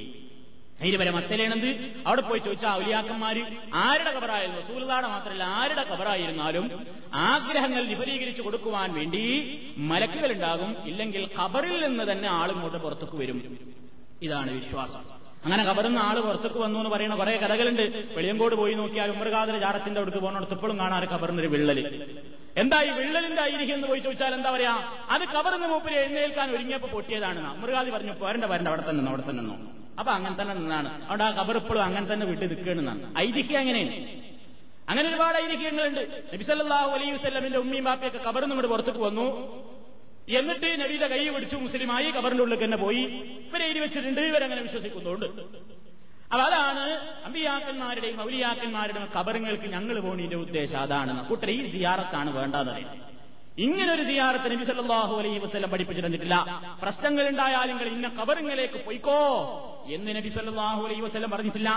S2: അതിന് വരെ മസലേണെന്ത്? അവിടെ പോയി ചോദിച്ചാൽ ഔലിയാക്കന്മാര് ആരുടെ കബറായിരുന്നു റസൂലുള്ളാടെ മാത്രമല്ല ആരുടെ കബറായിരുന്നാലും ആഗ്രഹങ്ങൾ വിപുലീകരിച്ചു കൊടുക്കുവാൻ വേണ്ടി മലക്കുകൾ ഉണ്ടാകും ഇല്ലെങ്കിൽ ഖബറിൽ നിന്ന് തന്നെ ആളിങ്ങോട്ട് പുറത്തേക്ക് വരും. ഇതാണ് വിശ്വാസം. അങ്ങനെ കബറിന്ന് ആൾ പുറത്തേക്ക് വന്നു എന്ന് പറയുന്ന കുറെ കഥകളുണ്ട്. വെളിയങ്കോട് പോയി നോക്കിയാൽ ഉമ്മർഗാദര ജാറത്തിന്റെ അടുത്ത് പോകുന്നിടത്ത് ഇപ്പോഴും കാണാറ് കബറിന് ഒരു വിള്ളൽ. എന്താ ഈ വിള്ളലിന്റെ ഐരിഹ്യം എന്ന് പോയി ചോദിച്ചാൽ എന്താ പറയാ? അത് കബറിന്ന് മൂപ്പിൽ എഴുന്നേൽക്കാൻ ഒരുങ്ങിയപ്പോ പൊട്ടിയതാണ്. ഉമ്മർഗാദി പറഞ്ഞു പോരണ്ട വരണ്ട അവിടെ തന്നെ അവിടെ തന്നെ നിന്നു. അപ്പൊ അങ്ങനെ തന്നെ നിന്നാണ്. അവിടെ ആ കബർ ഇപ്പോഴും അങ്ങനെ തന്നെ വിട്ട് നിൽക്കണമെന്നാണ് ഐതിഹ്യം അങ്ങനെയാണ്. അങ്ങനെ ഒരുപാട് ഐതിഹ്യങ്ങളുണ്ട്. നബിസല്ലാഹു അലൈഹി വസ്ലമിന്റെ ഉമ്മയും ബാപ്പയൊക്കെ കബർ നമ്മുടെ പുറത്തേക്ക് വന്നു. എന്നിട്ട് നബിയുടെ കൈ പിടിച്ചു മുസ്ലിമായി കബറിന്റെ ഉള്ളിൽ തന്നെ പോയി. ഇവരെ എഴുതി വെച്ചിട്ടുണ്ട്. ഇവരങ്ങനെ വിശ്വസിക്കുന്നുണ്ട്. അപ്പൊ അതാണ് അമ്പിയാക്കന്മാരുടെയും മൗലിയാക്കന്മാരുടെയും കബറുകൾക്ക് ഞങ്ങൾ പോണിന്റെ ഉദ്ദേശം അതാണ്. കൂട്ടർ ഈ സിയാറത്താണ് വേണ്ടത് ഇങ്ങനെ ഒരു സിയാറത്ത് നബി സല്ലാഹു അലൈഹി വസ്ലം പഠിപ്പിച്ചു തന്നിട്ടില്ല. പ്രശ്നങ്ങൾ ഉണ്ടായാലും ഇന്ന കബറിങ്ങളിലേക്ക് പോയിക്കോ എന്ന് നബി സല്ലാഹു അലൈഹി വസ്ലം പറഞ്ഞിട്ടില്ല.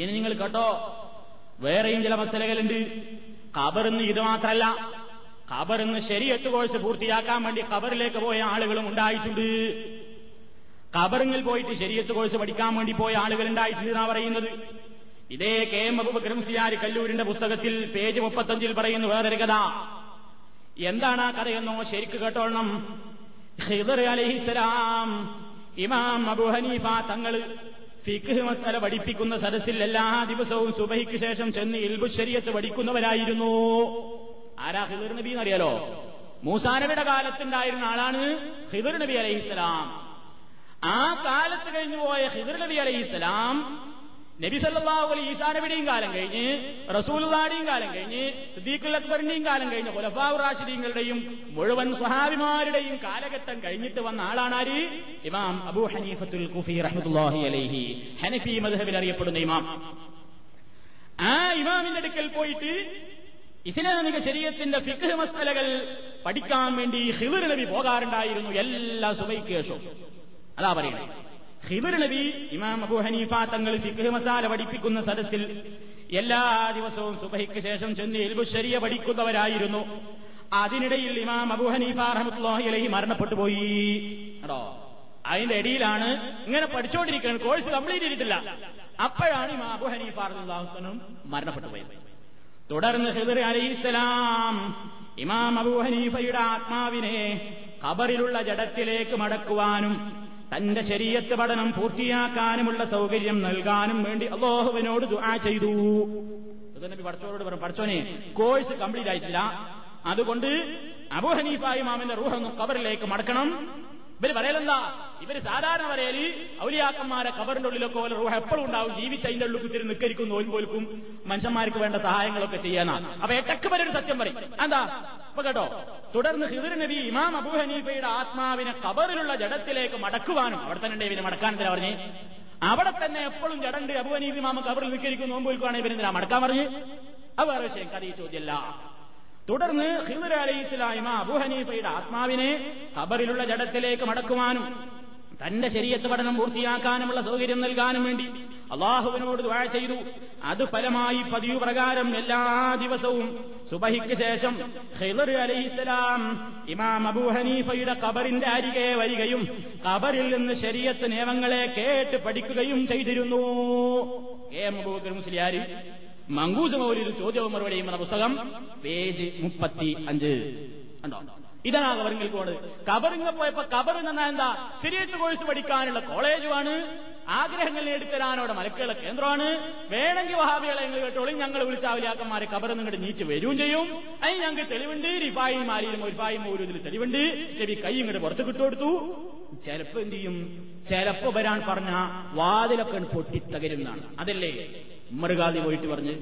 S2: ഇനി നിങ്ങൾ കേട്ടോ വേറെയും ചില മസലകളുണ്ട്. കബറിന്ന് ഇത് മാത്രമല്ല കബറിന്ന് ശരിയത്ത് കോഴ്സ് പൂർത്തിയാക്കാൻ വേണ്ടി കബറിലേക്ക് പോയ ആളുകളും ഉണ്ടായിട്ടുണ്ട്. കബറിങ്ങിൽ പോയിട്ട് ശരിയത്ത് കോഴ്സ് പഠിക്കാൻ വേണ്ടി പോയ ആളുകൾ ഉണ്ടായിട്ടുണ്ട് എന്നാ പറയുന്നത്. ഇതേ കെ എം അബൂബക്കർ മുസ്ലിയാർ കല്ലൂരിന്റെ പുസ്തകത്തിൽ പേജ് മുപ്പത്തഞ്ചിൽ പറയുന്നു വേറൊരു കഥ. എന്താണ് ആ കഥയെന്നോ ശരിക്ക് കേട്ടോളണം. ഹിദർ അലഹിസലാം ഇമാം അബു ഹനീഫ തങ്ങൾ ഫിഖ് മസല പഠിപ്പിക്കുന്ന സദസ്സിൽ എല്ലാ ദിവസവും സുബഹിക്ക് ശേഷം ചെന്ന് ഇൽബുശരിയത്ത് പഠിക്കുന്നവരായിരുന്നു. ആരാ ഹിദർ നബി എന്നറിയാലോ? മൂസാനബിയുടെ കാലത്തുണ്ടായിരുന്ന ആളാണ് ഹിദർ നബി അലഹിസ്സലാം ആ കാലത്ത് കഴിഞ്ഞു പോയ ഹിദർ നബി അലൈഹിസ്സലാം നബി സല്ലല്ലാഹു അലൈഹി ഈസാനബിയുടെയും കാലം കഴിഞ്ഞ് റസൂലുദാടിയും കാലം കഴിഞ്ഞ് സിദ്ദീഖുൽ അക്ബറിന്റെയും കാലം കഴിഞ്ഞ് ഖുലഫാഉർ റാഷിദീങ്ങളുടെയും മുഴുവൻ സ്വഹാബിമാരുടെയും കാലഘട്ടം കഴിഞ്ഞിട്ട് വന്ന ആളാണ് ആര്? ഇമാം അബൂ ഹനീഫത്തുൽ കുഫി റഹ്മത്തുള്ളാഹി അലൈഹി. ഹനഫി മദ്ഹബിൽ അറിയപ്പെടുന്ന ഇമാം. ആ ഇമാമിന്റെ അടുക്കൽ പോയിട്ട് ഇസ്ലാമിക ശരീരത്തിന്റെ ഫിഖ് മസലകൾ പഠിക്കാൻ വേണ്ടി ഹിദർ നബി പോകാറുണ്ടായിരുന്നു എല്ലാ സുബൈക്കേഷവും അതാ പറയുന്നത് ഹിദർ നബി ഇമാം അബു ഹനീഫ തങ്ങൾ ഫിഖ് മസാല പഠിപ്പിക്കുന്ന സദസ്സിൽ എല്ലാ ദിവസവും സുബഹിക്ക് ശേഷം ചെന്ന് എൽബുശരിയ പഠിക്കുന്നവരായിരുന്നു. അതിനിടയിൽ ഇമാം അബു ഹനീഫ റഹ്മത്തുള്ളാഹി അലൈഹി മരണപ്പെട്ടു പോയി. കേട്ടോ അതിന്റെ ഇടയിലാണ് ഇങ്ങനെ പഠിച്ചുകൊണ്ടിരിക്കുന്നത് കോഴ്സ് കംപ്ലീറ്റ് ചെയ്തിട്ടില്ല. അപ്പോഴാണ് ഇമാം അബു ഹനീഫ റഹ്മത്തുള്ളാഹുനും മരണപ്പെട്ടു പോയത്. തുടർന്ന് ഹിദർ അലൈഹിസ്സലാം ഇമാം അബൂ ഹനീഫയുടെ ആത്മാവിനെ ഖബറിലുള്ള ജഡത്തിലേക്ക് മടക്കുവാനും തന്റെ ശരീരത്ത് പഠനം പൂർത്തിയാക്കാനുമുള്ള സൗകര്യം നൽകാനും വേണ്ടി അള്ളാഹുവിനോട് ദുആ ചെയ്തു. നബി പറഞ്ഞു പഠിച്ചോനെ കോഴ്സ് കംപ്ലീറ്റ് ആയിട്ടില്ല. അതുകൊണ്ട് അബൂ ഹനീഫ ഇമാമിന്റെ റൂഹൊന്ന് ഖബറിലേക്ക് മടക്കണം. ഇവർ പറയലെന്താ? ഇവർ സാധാരണ പറയൽ ഔലിയാക്കന്മാരെ കബറിന്റെ ഉള്ളിലൊക്കെ പോലെ റൂഹ എപ്പോഴും ഉണ്ടാവും ജീവിച്ച് അതിന്റെ ഉള്ളിൽ കുത്തിരി നിക്കരിക്കും നോൽപോൽക്കും മനുഷ്യന്മാർക്ക് വേണ്ട സഹായങ്ങളൊക്കെ ചെയ്യാനാ. അപ്പൊ എട്ടക്ക് വരെ സത്യം പറയും. എന്താ അപ്പൊ കേട്ടോ തുടർന്ന് ഹിദർ നബി ഇമാം അബൂ ഹനീഫയുടെ ആത്മാവിനെ കബറിലുള്ള ജഡത്തിലേക്ക് മടക്കുവാനും അവിടെ തന്നെ ഇവന് മടക്കാൻ എന്തിനാ പറഞ്ഞ്? അവിടെ തന്നെ എപ്പോഴും ജഡണ്ട് അബൂ ഹനീഫ് ഇമാമ കബറിൽ നിക്കരിക്കും നോമ്പോൽക്കുവാണെങ്കിൽ ഇവരെന്തിനാ മടക്കാൻ പറഞ്ഞു? അത് വേറെ വിഷയം കഥ ഈ ചോദ്യമല്ല. തുടർന്ന് ഹിദർ അലൈഹി ഇസ്ലാമ അബു ഹനീഫയുടെ ആത്മാവിനെ ഖബറിലുള്ള ജഡത്തിലേക്ക് മടക്കുവാനും തന്റെ ശരീരത്ത് പഠനം പൂർത്തിയാക്കാനുമുള്ള സൗകര്യം നൽകാനും വേണ്ടി അള്ളാഹുവിനോട് ദ്വാ ചെയ്തു. അത് ഫലമായി പതിവ് പ്രകാരം എല്ലാ ദിവസവും സുബഹിക്ക് ശേഷം ഹിദർ അലൈഹിസ്സലാം ഇമാം അബൂ ഹനീഫയുടെ ഖബറിന്റെ അരികെ വരികയും ഖബറിൽ നിന്ന് ശരീരത്ത് നിയമങ്ങളെ കേട്ട് പഠിക്കുകയും ചെയ്തിരുന്നു. എം അബൂബക്കർ മുസ്ലിയാരി മങ്കൂസ് മൗലിയുടെ ചോദ്യവും മറുപടിയും എന്ന പുസ്തകം പേജ് മുപ്പത്തി അഞ്ച് ഇതാണ് പോണത് കബറിങ്ങ പോയപ്പോ കബർ എന്നാ എന്താ? ശരിയത്ത് കോഴ്സ് പഠിക്കാനുള്ള കോളേജുമാണ്. ആഗ്രഹങ്ങൾ നേടിത്തരാനോടെ മലക്കുകളുടെ കേന്ദ്രമാണ്. വേണമെങ്കിൽ വഹാബികളെ ഞങ്ങൾ കേട്ടോളും. ഞങ്ങൾ വിളിച്ച അവലിയാക്കന്മാരെ കബർ നിങ്ങളുടെ നീറ്റ് വരികയും ചെയ്യും. അതിന് ഞങ്ങൾക്ക് തെളിവുണ്ട്. റിഫായി മാലിയിലും റിഫായി മൗരൂദിൽ തെളിവുണ്ട്. രവി കൈ ഇങ്ങോട്ട് പുറത്ത് കിട്ടുകൊടുത്തു ചിലപ്പോ എന്ത് ചെയ്യും? ചിലപ്പോ വരാൻ പറഞ്ഞ വാതിലൊക്കെ പൊട്ടിത്തകരുന്നതാണ്. അതല്ലേ? ഉമ്മറുകാതി പോയിട്ട് പറഞ്ഞ്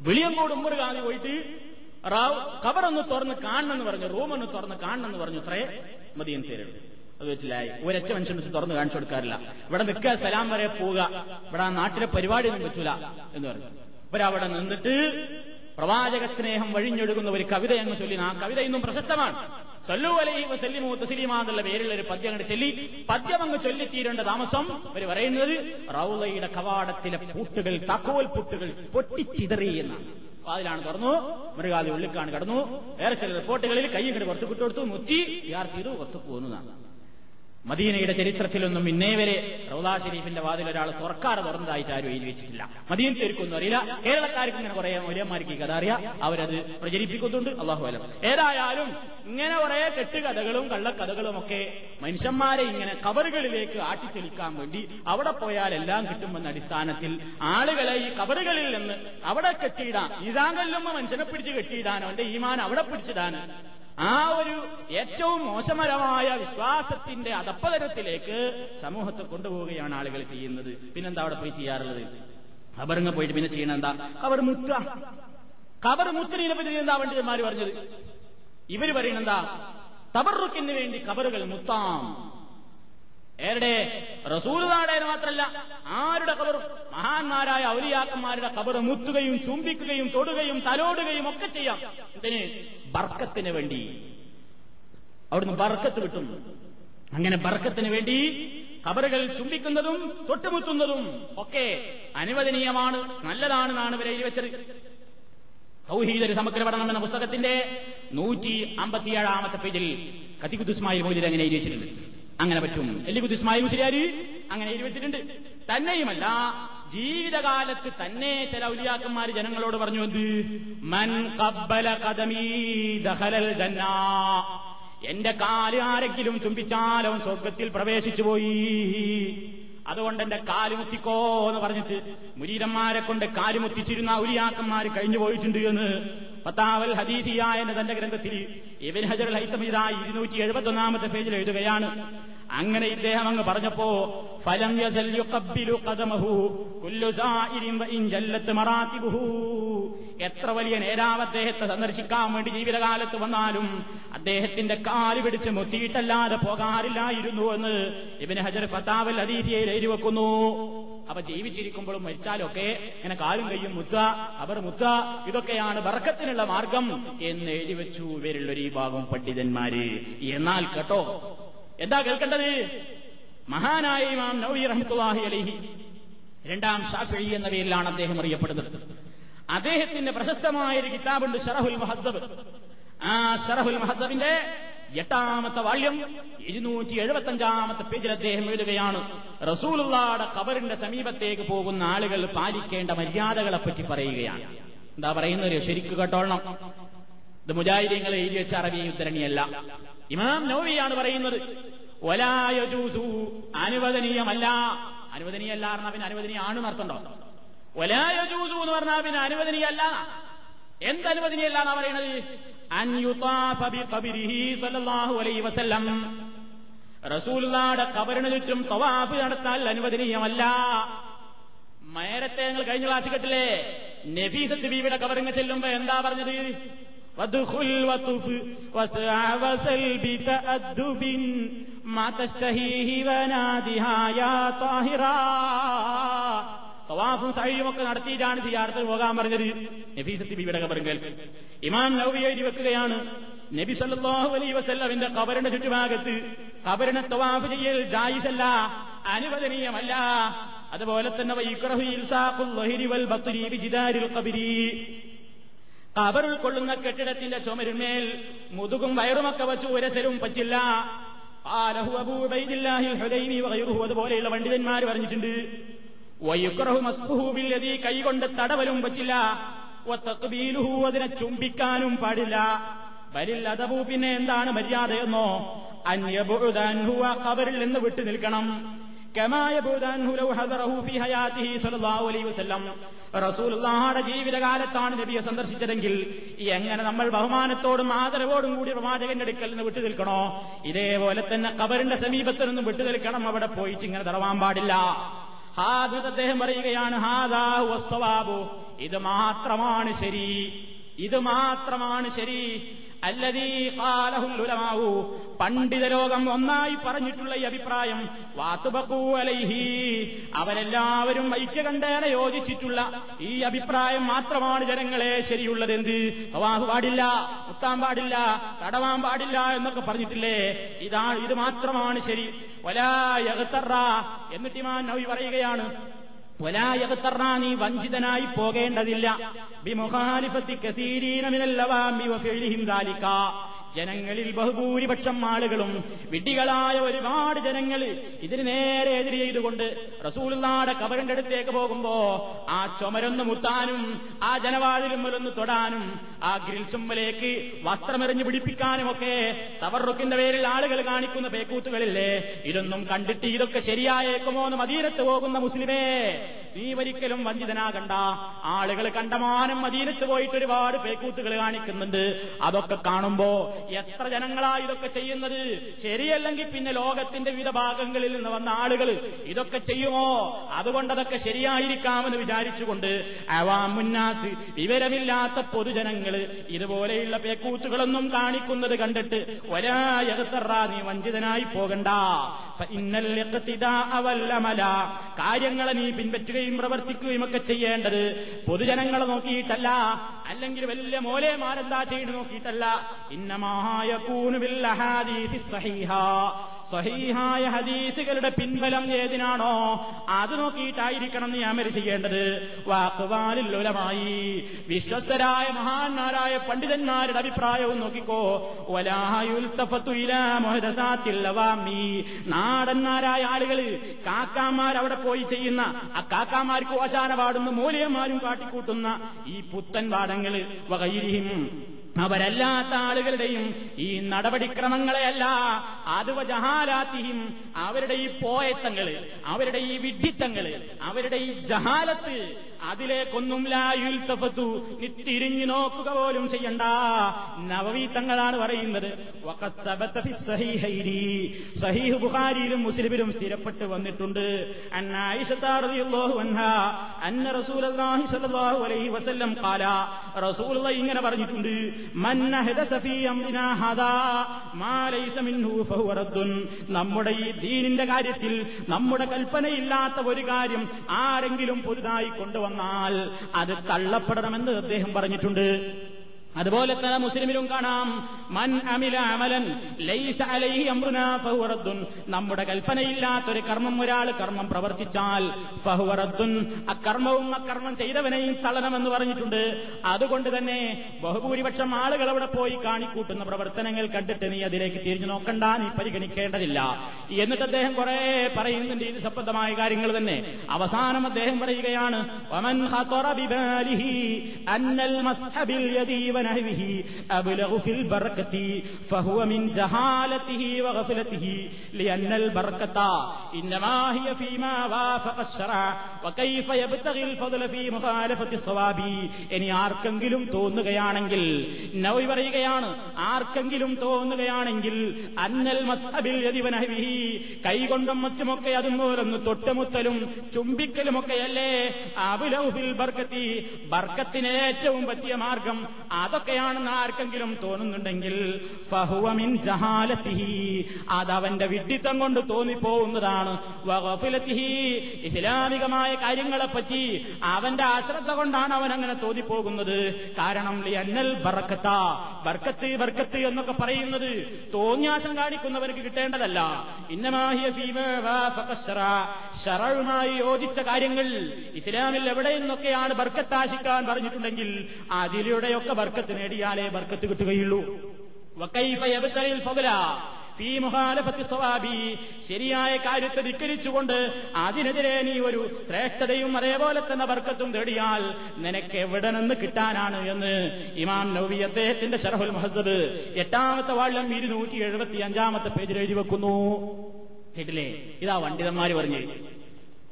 S2: വിളിയങ്കോട് ഉമ്മറുകാതി പോയിട്ട് റാവ് കബറൊന്ന് തുറന്ന് കാണണമെന്ന് പറഞ്ഞു റൂമൊന്ന് തുറന്ന് കാണണമെന്ന് പറഞ്ഞു. ഇത്രേ മതിയൻ തരുള്ളൂ അത് വെച്ചില്ലായി ഒരൊറ്റ മനുഷ്യൻ വെച്ച് തുറന്ന് കാണിച്ചു കൊടുക്കാറില്ല. ഇവിടെ നിൽക്കുക സലാം വരെ പോവുക. ഇവിടെ ആ നാട്ടിലെ പരിപാടി ഒന്നും വെച്ചില്ല എന്ന് പറഞ്ഞു. ഇവരവിടെ നിന്നിട്ട് പ്രവാചക സ്നേഹം വഴിഞ്ഞൊഴുകുന്ന ഒരു കവിത എന്ന് ചൊല്ലി. ആ കവിത ഇന്നും പ്രശസ്തമാണ്. സല്ലു അലൈഹി വസല്ലിമു തസ്ലീമ എന്നുള്ള പേരുള്ള ഒരു പദ്യം അങ്ങോട്ട് ചൊല്ലി. പദ്യം അങ്ങ് ചൊല്ലിത്തീരേണ്ട താമസം അവർ പറയുന്നത് റൗലയുടെ കവാടത്തിലെ പൂട്ടുകൾ തക്കോൽ പൂട്ടുകൾ പൊട്ടിച്ചിതറി എന്നാണ്. അതിലാണ് തുറന്നു. മൃഗാദി ഉള്ളിക്കാണ് കടന്നു. വേറെ ചില റിപ്പോർട്ടുകളിൽ കൈ ഇങ്ങോട്ട് പുറത്തു വിട്ടുകൊടുത്തു മുത്തി യാർ ചെയ്തു പുറത്തു പോകുന്നതാണ് മദീനയുടെ ചരിത്രത്തിലൊന്നും ഇന്നേ വരെ റൗദാ ഷെരീഫിന്റെ വാതിൽ ഒരാൾ തുറക്കാതെ തുറന്നതായിട്ട് ആരും എഴുതി വെച്ചിട്ടില്ല. മദീനത്തേർക്കൊന്നും അറിയില്ല. കേരളക്കാർക്ക് ഇങ്ങനെ കുറെ ഒരേമാർക്ക് ഈ കഥ അറിയാം. അവരത് പ്രചരിപ്പിക്കുന്നുണ്ട്. അള്ളാഹു അലം. ഏതായാലും ഇങ്ങനെ കുറെ കെട്ടുകഥകളും കള്ളക്കഥകളും ഒക്കെ മനുഷ്യന്മാരെ ഇങ്ങനെ കബറുകളിലേക്ക് ആട്ടിച്ചെളിക്കാൻ വേണ്ടി അവിടെ പോയാൽ എല്ലാം കിട്ടുമെന്ന അടിസ്ഥാനത്തിൽ ആളുകളെ ഈ കബറുകളിൽ നിന്ന് അവിടെ കെട്ടിയിടാൻ ഈസാങ്കല്ലുമ്മ മനുഷ്യനെ പിടിച്ച് കെട്ടിയിടാൻ അവന്റെ ഈമാൻ അവിടെ പിടിച്ചിടാൻ ആ ഒരു ഏറ്റവും മോശമരമായ വിശ്വാസത്തിന്റെ അതപ്പതരത്തിലേക്ക് സമൂഹത്തെ കൊണ്ടുപോവുകയാണ് ആളുകൾ ചെയ്യുന്നത്. പിന്നെന്താ അവിടെ പോയി ചെയ്യാറുള്ളത്? ഖബറിങ്ങ പോയിട്ട് പിന്നെ ചെയ്യണ എന്താ ഖബർ മുത്ത. ഖബർ മുത്തിനെ പറ്റി എന്താ പണ്ഡിതന്മാർ പറഞ്ഞത്? ഇവർ പറയണെന്താ? തബറുക്കിന് വേണ്ടി കബറുകൾ മുത്താം. ഏരുടെ റസൂലുദാടെ മാത്രമല്ല ആരുടെ കബറും മഹാന്മാരായ ഔലിയാക്കന്മാരുടെ കബറ് മുത്തുകയും ചുംബിക്കുകയും തൊടുകയും തലോടുകയും ഒക്കെ ചെയ്യാം. എന്തിന്? ബർക്കത്തിന് വേണ്ടി. അവിടുന്ന് ബർക്കത്ത് കിട്ടും. അങ്ങനെ ബർക്കത്തിന് വേണ്ടി കബറുകൾ ചുംബിക്കുന്നതും തൊട്ടുമുത്തുന്നതും ഒക്കെ അനുവദനീയമാണ് നല്ലതാണെന്നാണ് ഇവരെ വെച്ചത്. സൗഹീദര് സമഗ്ര പഠനം എന്ന പുസ്തകത്തിന്റെ നൂറ്റി അമ്പത്തിയേഴാമത്തെ പേജിൽ കത്തിക്കുത്തുസ്മായി മൊയ്തിൽ അങ്ങനെ എഴുതി വെച്ചിട്ടുണ്ട്. അങ്ങനെ പറ്റും. എല്ലിക്കുത്ത് ഇസ്മായിൽ മുസ്ലിയാര് അങ്ങനെ എഴുതി വെച്ചിട്ടുണ്ട്. തന്നെയുമല്ല ജീവിതകാലത്ത് തന്നെ ചില ഔലിയാക്കന്മാർ ജനങ്ങളോട് പറഞ്ഞു എന്ത്? മൻ കബ്ബല കദമീ ദഖലൽ ജന്നാ. എന്റെ കാൽ ആരെങ്കിലും ചുംബിച്ചാലോ സ്വർഗത്തിൽ പ്രവേശിച്ചു പോയി. അതുകൊണ്ട് എന്റെ കാലുമുത്തിക്കോ എന്ന് പറഞ്ഞിട്ട് മുരീരന്മാരെ കൊണ്ട് കാലുമുത്തിച്ചിരുന്ന ഔലിയാക്കന്മാർ കഴിഞ്ഞു പോയിട്ടുണ്ട് എന്ന് പത്താവൽ ഹദീസിയ എന്ന തന്റെ ഗ്രന്ഥത്തിൽ ഇബിൻ ഹജർ ഹൈത്തമിത ഇരുന്നൂറ്റി എഴുപത്തി ഒന്നാമത്തെ പേജിൽ എഴുതുകയാണ്. അങ്ങനെ ഇദ്ദേഹം അങ്ങ് പറഞ്ഞപ്പോ ഫലം എത്ര വലിയ നേതാവ് അദ്ദേഹത്തെ സന്ദർശിക്കാൻ വേണ്ടി ജീവിതകാലത്ത് വന്നാലും അദ്ദേഹത്തിന്റെ കാൽ പിടിച്ച് മുത്തിയിട്ടല്ലാതെ പോകാറില്ലായിരുന്നു എന്ന് ഇവന് ഹജർ ഫത്താവൽ അതീതിയെ എഴുതി വെക്കുന്നു. അപ്പൊ ജീവിച്ചിരിക്കുമ്പോഴും മരിച്ചാലൊക്കെ ഇങ്ങനെ കാലും കയ്യും മുത്ത അവർ മുത്ത ഇതൊക്കെയാണ് ബർക്കത്തിനുള്ള മാർഗം എന്ന് എഴുതി വെച്ചു. ഇവരുള്ളൊരു ഈ ഭാഗം പണ്ഡിതന്മാര്. എന്നാൽ കേട്ടോ എന്താ കേൾക്കേണ്ടത്? മഹാനായ ഇമാം നൌവി റഹ്മുല്ലാഹി അലൈഹി രണ്ടാം ഷാഫി എന്ന പേരിലാണ് അദ്ദേഹം അറിയപ്പെടുന്നത്. അദ്ദേഹത്തിന്റെ പ്രശസ്തമായ ഒരു കിതാബുണ്ട് ഷറഹുൽ മഹദ്ദബ്. ആ ഷറഹുൽ മഹദ്ദബിന്റെ എട്ടാമത്തെ വാള്യം ഇരുന്നൂറ്റി എഴുപത്തി അഞ്ചാമത്തെ പേജിൽ അദ്ദേഹം എഴുതുകയാണ് റസൂലുള്ളാടെ കബറിന്റെ സമീപത്തേക്ക് പോകുന്ന ആളുകൾ പാലിക്കേണ്ട മര്യാദകളെപ്പറ്റി പറയുകയാണ്. എന്താ പറയുന്നത്? ശരിക്കു കേട്ടോളണം. ഇത് മുജാഹിദീങ്ങൾ എഴുതി വെച്ച അറബി ഉത്തരണിയല്ല ഇമാം നോവിയാണ് പറയുന്നത് ഒലായജൂസു അനുവദനീയമല്ല. അനുവദനീയല്ല പറഞ്ഞാൽ പിന്നെ അനുവദനീയാണ് നടത്തണ്ടോ ഒലായജൂസു എന്ന് പറഞ്ഞാൽ പിന്നെ അനുവദനീയല്ല. എന്ത് അനുവദനീയല്ല എന്നാ വസല്ലം. റസൂലുള്ളാടെ തവാഫ് നടത്താൻ അനുവദനീയമല്ല. നേരത്തെ ഞങ്ങൾ കഴിഞ്ഞ ക്ലാസ് കെട്ടില്ലേ? നബീസത്ത് ബീവിയുടെ കവറിങ് ചെല്ലുമ്പോ എന്താ പറഞ്ഞത്? സഹിയുമൊക്കെ നടത്തിയിട്ടാണ് സിയാർത്തിൽ പോകാൻ പറഞ്ഞത്. നബീസത്തി ബീവിയുടെ കബറിങ്കൽ ഇമാം ഇമാൻ എഴുതി വെക്കുകയാണ് നബി സല്ലല്ലാഹു അലൈഹി വസല്ലമിന്റെ കബറിന്റെ ചുറ്റുഭാഗത്ത് കബറിനെ തവാഫ് ചെയ്യൽ ജായിസല്ല അനുവദനീയമല്ല. അതുപോലെ തന്നെ കബർ ഉൾക്കൊള്ളുന്ന കെട്ടിടത്തിന്റെ ചുമരുമേൽ മുതുകും വയറുമൊക്കെ വെച്ച് ഉരസലും പറ്റില്ല. അതുപോലെയുള്ള പണ്ഡിതന്മാർ പറഞ്ഞിട്ടുണ്ട്. കൈകൊണ്ട് തടവലും പറ്റില്ല. അതിനെ ചുംബിക്കാനും പാടില്ല. ബലിൽ അതബു പിന്നെ എന്താണ് മര്യാദയെന്നോ? അന്യബുദാൻഹു ആ കബറിൽ നിന്ന് വിട്ടു നിൽക്കണം. റസൂലുള്ളാഹുടെ ജീവിതകാലത്താണ് നബിയെ സന്ദർശിച്ചതെങ്കിൽ എങ്ങനെ നമ്മൾ ബഹുമാനത്തോടും ആദരവോടും കൂടി പ്രവാചകന്റെ അടുക്കൽ നിന്ന് വിട്ടു നിൽക്കണോ ഇതേപോലെ തന്നെ കബറിന്റെ സമീപത്ത് നിന്നും വിട്ടു നിൽക്കണം അവിടെ പോയിട്ട് ഇങ്ങനെ തടവാൻ പാടില്ല. അദ്ദേഹം പറയുകയാണ് ഹാദാ വസ്വാബു ഇത് മാത്രമാണ് ശരി. ഇത് മാത്രമാണ് ശരി. അല്ലതീ കാലഹുല്ലുലമാവൂ. പണ്ഡിത ലോകം ഒന്നായി പറഞ്ഞിട്ടുള്ള ഈ അഭിപ്രായം വാത്തുബക്കൂ അലൈഹി. അവരെല്ലാവരും ഐക്യകണ്ഠേന യോജിച്ചിട്ടുള്ള ഈ അഭിപ്രായം മാത്രമാണ് ജനങ്ങളെ ശരിയുള്ളത് എന്ത്? പാടില്ല മുത്താൻ പാടില്ല തടവാൻ പാടില്ല എന്നൊക്കെ പറഞ്ഞിട്ടില്ലേ? ഇതാണ് ഇത് മാത്രമാണ് ശരി. വലാ എന്നിട്ട് ഇമാൻ നവി പറയുകയാണ് നീ വഞ്ചിതനായി പോകേണ്ടതില്ല. ബിമുഖാലിഫത്തി കസീരീനമിനല്ലവാമി വഫിഴിഹിം ദാലിക. ജനങ്ങളിൽ ബഹുഭൂരിപക്ഷം ആളുകളും വിഡ്ഢികളായ ഒരുപാട് ജനങ്ങൾ ഇതിന് നേരെ എതിര് ചെയ്തുകൊണ്ട് റസൂൽനാടെ കബറിന്റെ അടുത്തേക്ക് പോകുമ്പോ ആ ചുമരൊന്ന് മുത്താനും ആ ജനവാതിലുമ്മലൊന്ന് തൊടാനും ആ ഗ്രിൽ ചുമ്മലേക്ക് വസ്ത്രമെറിഞ്ഞ് പിടിപ്പിക്കാനുമൊക്കെ തവറുക്കിന്റെ പേരിൽ ആളുകൾ കാണിക്കുന്ന പേക്കൂത്തുകളില്ലേ? ഇതൊന്നും കണ്ടിട്ട് ഇതൊക്കെ ശരിയായേക്കുമോ എന്ന് മദീനത്ത് പോകുന്ന മുസ്ലിമേ നീ ഒരിക്കലും വഞ്ചിതനാകണ്ട. ആളുകൾ കണ്ടമാനം മദീനത്ത് പോയിട്ട് ഒരുപാട് പേക്കൂത്തുകൾ കാണിക്കുന്നുണ്ട്. അതൊക്കെ കാണുമ്പോ എത്ര ജനങ്ങളാ ഇതൊക്കെ ചെയ്യുന്നത്? ശരിയല്ലെങ്കിൽ പിന്നെ ലോകത്തിന്റെ വിവിധ ഭാഗങ്ങളിൽ നിന്ന് വന്ന ആളുകൾ ഇതൊക്കെ ചെയ്യുമോ? അതുകൊണ്ടതൊക്കെ ശരിയായിരിക്കാമെന്ന് വിചാരിച്ചുകൊണ്ട് അവാമുന്നാസ് വിവരമില്ലാത്ത പൊതുജനങ്ങൾ ഇതുപോലെയുള്ള പേക്കൂത്തുകളൊന്നും കാണിക്കുന്നത് കണ്ടിട്ട് ഒരായകത്തറ നീ വഞ്ചിതനായി പോകണ്ട. അവല്ലമല കാര്യങ്ങളെ നീ പിൻപറ്റുകയും പ്രവർത്തിക്കുകയും ഒക്കെ ചെയ്യേണ്ടത് പൊതുജനങ്ങളെ നോക്കിയിട്ടല്ല അല്ലെങ്കിൽ വലിയ മോലേമാരെന്താ ചെയ്ത് നോക്കിയിട്ടല്ല. ഇന്നമായ സഹീഹായ ഹദീസുകളുടെ പിൻബലം ഏതിനാണോ? അത് നോക്കിയിട്ടായിരിക്കണം നീ അമര് ചെയ്യേണ്ടത് വാക്കുവാലില്ലുലമായി വിശ്വസ്തരായ മഹാന്മാരായ പണ്ഡിതന്മാരുടെ അഭിപ്രായവും നോക്കിക്കോ. ഒലായുൽത്തഫത്തുലാമി നാടന്മാരായ ആളുകൾ കാക്കാമാർ അവിടെ പോയി ചെയ്യുന്ന ആ കാക്കാമാർക്ക് ഓശാന പാടുന്ന മൂലിയന്മാരും കാട്ടിക്കൂട്ടുന്ന ഈ പുത്തൻ പാടങ്ങൾ വകയിരിയും അവരല്ലാത്ത ആളുകളുടെയും ഈ നടപടിക്രമങ്ങളെയല്ല അതുവ ജഹാലാത്തിയും അവരുടെ ഈ പോയത്തങ്ങൾ അവരുടെ ഈ വിഡ്ഢിത്തങ്ങൾ അവരുടെ ഈ ജഹാലത്ത് അതിലേക്കൊന്നും ലായുൽ നീ തിരിഞ്ഞു നോക്കുക പോലും ചെയ്യണ്ട. നവവീത്തങ്ങളാണ് പറയുന്നത്. സഹീഹ് ബുഖാരിയിലും മുസ്ലിമിലും സ്ഥിരപ്പെട്ട് വന്നിട്ടുണ്ട്. അന്ന വസല്ലം റസൂലുള്ളാഹി ഇങ്ങനെ പറഞ്ഞിട്ടുണ്ട് നമ്മുടെ ഈ ദീനിന്റെ കാര്യത്തിൽ നമ്മുടെ കൽപ്പനയില്ലാത്ത ഒരു കാര്യം ആരെങ്കിലും പുതുതായി കൊണ്ടുവന്നാൽ അത് തള്ളപ്പെടണമെന്ന് അദ്ദേഹം പറഞ്ഞിട്ടുണ്ട്. അതുപോലെ തന്നെ മുസ്ലിമിലും കാണാം. മൻ അമില അമലൻ ലൈസ അലൈഹി അംറുനാ ഫഹുറദ്ദുൻ നമ്മുടെ കൽപ്പനയില്ലാത്തൊരു കർമ്മം ഒരാൾ കർമ്മം പ്രവർത്തിച്ചാൽ ഫഹുറദ്ദുൻ അക്കർമ്മവും അക്കർമ്മം ചെയ്തവനെയും തള്ളണമെന്ന് പറഞ്ഞിട്ടുണ്ട്. അതുകൊണ്ട് തന്നെ ബഹുഭൂരിപക്ഷം ആളുകൾ അവിടെ പോയി കാണിക്കൂട്ടുന്ന പ്രവർത്തനങ്ങൾ കണ്ടിട്ട് നീ അതിലേക്ക് തിരിഞ്ഞു നോക്കണ്ട നീ പരിഗണിക്കേണ്ടതില്ല. എന്നിട്ട് അദ്ദേഹം കുറെ പറയുന്നുണ്ട്. ഇത് സംബന്ധമായ കാര്യങ്ങൾ തന്നെ. അവസാനം അദ്ദേഹം പറയുകയാണ് ബിബാലിഹി അന്നൽ മസ്ഹബിൽ ونهوه أبلغ في البركة فهو من جهالته وغفلته لأن البركة إنما هي فيما وافق الشرع وكيف يبتغي الفضل في مخالفة الصواب ഇനി ആർക്കെങ്കിലും തോന്നുകയാണെങ്കിൽ നവി പറയുകയാണ് ആർക്കെങ്കിലും തോന്നുകയാണെങ്കിൽ അന്നൽ മസ്ഹബിൽ യതിവനഹവിഹി കൈകൊണ്ടും മറ്റുമൊക്കെ അതുപോലൊന്ന് തൊട്ടുമുത്തലും ചുംബിക്കലുമൊക്കെയല്ലേ അബുലൗഫിൽ ബർക്കത്തി ബർക്കത്തിന് ഏറ്റവും പറ്റിയ മാർഗം അതൊക്കെയാണെന്ന് ആർക്കെങ്കിലും തോന്നുന്നുണ്ടെങ്കിൽ ഫഹുവമിൻ ജഹാലത്തിഹി. അതവന്റെ വിഡ്ഢിത്തം കൊണ്ട് തോന്നിപ്പോകുന്നതാണ്. വഗഫിലത്തിഹി ഇസ്ലാമികമായ കാര്യങ്ങളെപ്പറ്റി അവന്റെ അശ്രദ്ധ കൊണ്ടാണ് അവൻ അങ്ങനെ തോന്നിപ്പോകുന്നത്. കാരണം ലിയന്നൽ ബർക്കത്ത ബർക്കത്ത് ബർക്കത്ത് എന്നൊക്കെ പറയുന്നത് തോന്നിയാസം കാണിക്കുന്നവർക്ക് കിട്ടേണ്ടതല്ല. ഇന്നമാഹിയ ഷറയുമായി യോജിച്ച കാര്യങ്ങൾ ഇസ്ലാമിൽ എവിടെ നിന്നൊക്കെയാണ് ബർക്കത്താശിക്കാൻ പറഞ്ഞിട്ടുണ്ടെങ്കിൽ അതിലൂടെയൊക്കെ നേടിയാലേ ബർക്കത്ത് കിട്ടുകയുള്ളൂ. ശരിയായ കാര്യത്തെ ധിക്കരിച്ചുകൊണ്ട് അതിനെതിരെ നീ ഒരു ശ്രേഷ്ഠതയും അതേപോലെ തന്നെ ബർക്കത്തും തേടിയാൽ നിനക്ക് എവിടെ നിന്ന് കിട്ടാനാണ് എന്ന് ഇമാം നൗവി അദ്ദേഹത്തിന്റെ ഷറഹുൽ മഹസബ് എട്ടാമത്തെ വാള്യം ഇരുന്നൂറ്റി എഴുപത്തി അഞ്ചാമത്തെ പേജിൽ എഴുതി വെക്കുന്നു. കേട്ടില്ലേ? ഇതാ പണ്ഡിതന്മാര് പറഞ്ഞു.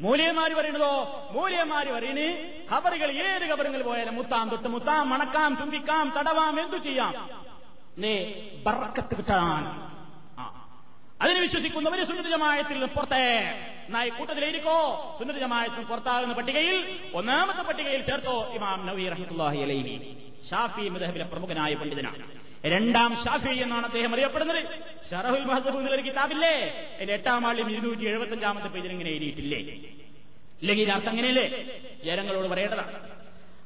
S2: മൂല്യന്മാര് പറയണതോ? മൂലിയന്മാര് പറയണ് ഖബറുകൾ ഏത് ഖബറുകൾ പോയാലും മുത്താം തൊട്ട് മുത്താം മണക്കാം ചുംബിക്കാം തടവാം എന്തു ചെയ്യാം? നേ ബർക്കത്ത് കിട്ടാൻ. അതിന് വിശ്വസിക്കുന്നവര് സുന്നത ജമായത്തിൽ പുറത്തേ. നായി കൂട്ടത്തിലിരിക്കോ? സുന്നത ജമായത്തിൽ പുറത്താകുന്ന പട്ടികയിൽ ഒന്നാമത്തെ പട്ടികയിൽ ചേർത്തോ ഇമാം നവീർ റഹ്മത്തുള്ളാഹി അലൈഹി. ഷാഫി മുദഹബിലെ പ്രമുഖനായ പണ്ഡിതനാണ്. രണ്ടാം ഷാഫി എന്നാണ് അദ്ദേഹം അറിയപ്പെടുന്നത്. ഷറഹുൽ മഹസബ് എന്നൊരു കിതാബില്ലേ? അതിന്റെ എട്ടാം ആളിൽ ഇരുന്നൂറ്റി എഴുപത്തഞ്ചാമത്തെ പേജിൽ ഇങ്ങനെ എഴുതിയിട്ടില്ലേ? ഇല്ലെങ്കിൽ അർത്ഥം അങ്ങനെയല്ലേ ജനങ്ങളോട് പറയേണ്ടതാണ്.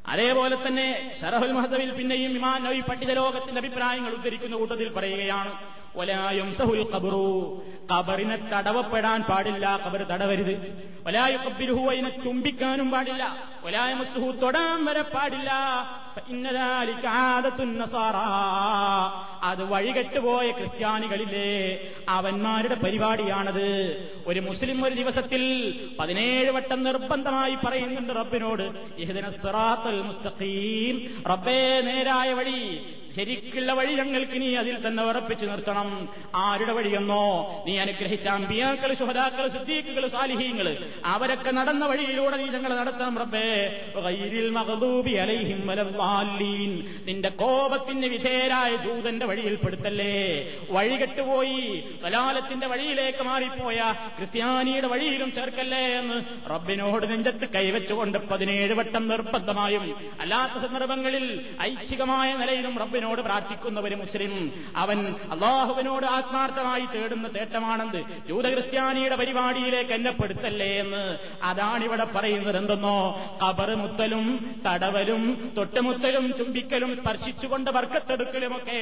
S2: അതേപോലെ തന്നെ ഷറഹുൽ മഹദവിൽ പിന്നെയും ഇമാൻ നബി പണ്ഡിത ലോകത്തിന്റെ അഭിപ്രായങ്ങൾ ഉദ്ധരിക്കുന്ന കൂട്ടത്തിൽ പറയുകയാണ് ഒലായും സഹുൽ കബറു കബറിനെ തടവപ്പെടാൻ പാടില്ല കബർ തടവരുത്. ഒലായു കബിരുഹു അതിനെ ചുംബിക്കാനും പാടില്ല. ഒലായ തൊടാൻ വരെ പാടില്ല. അത് വഴികെട്ടുപോയ ക്രിസ്ത്യാനികളിലെ അവന്മാരുടെ പരിപാടിയാണത്. ഒരു മുസ്ലിം ഒരു ദിവസത്തിൽ പതിനേഴ് വട്ടം നിർബന്ധമായി പറയുന്നുണ്ട് റബ്ബിനോട് മുസ്തഖീം. റബ്ബേ നേരായ വഴി. ശരിക്കുള്ള വഴി ഞങ്ങൾക്ക് നീ അതിൽ തന്നെ ഉറപ്പിച്ചു നിർത്തണം. ആരുടെ വഴിയെന്നോ? നീ അനുഗ്രഹിച്ച അമ്പിയാക്കൾ ശുഹദാക്കൾ സിദ്ദീഖുകൾ സാലിഹീങ്ങൾ അവരൊക്കെ നടന്ന വഴിയിലൂടെ നീ ഞങ്ങൾ നടത്തണം റബ്ബേ. നിന്റെ കോപത്തിന് വിധേയരായ ജൂതന്റെ വഴിയിൽ പെടുത്തല്ലേ വഴികെട്ടുപോയി കലാലത്തിന്റെ വഴിയിലേക്ക് മാറിപ്പോയ ക്രിസ്ത്യാനിയുടെ വഴിയിലും ചേർക്കല്ലേ എന്ന് റബ്ബിനോട് നെഞ്ചത്ത് കൈവച്ചുകൊണ്ട് പതിനേഴ് വട്ടം നിർബന്ധമായും അല്ലാത്ത സന്ദർഭങ്ങളിൽ ഐച്ഛികമായ നിലയിലും റബ്ബിനോട് പ്രാർത്ഥിക്കുന്ന ഒരു മുസ്ലിം. അവൻ അള്ളാഹുവിനോട് ആത്മാർത്ഥമായി തേടുന്ന തേട്ടമാണെന്ന് ജൂത ക്രിസ്ത്യാനിയുടെ പരിപാടിയിലേക്ക് എന്നെ പെടുത്തല്ലേ എന്ന്. അതാണിവിടെ പറയുന്നത് എന്തെന്നോ കബറ് മുത്തലും തടവലും തൊട്ടുമുത്തലും ചുംബിക്കലും സ്പർശിച്ചുകൊണ്ട് വർക്കത്തെടുക്കലുമൊക്കെ.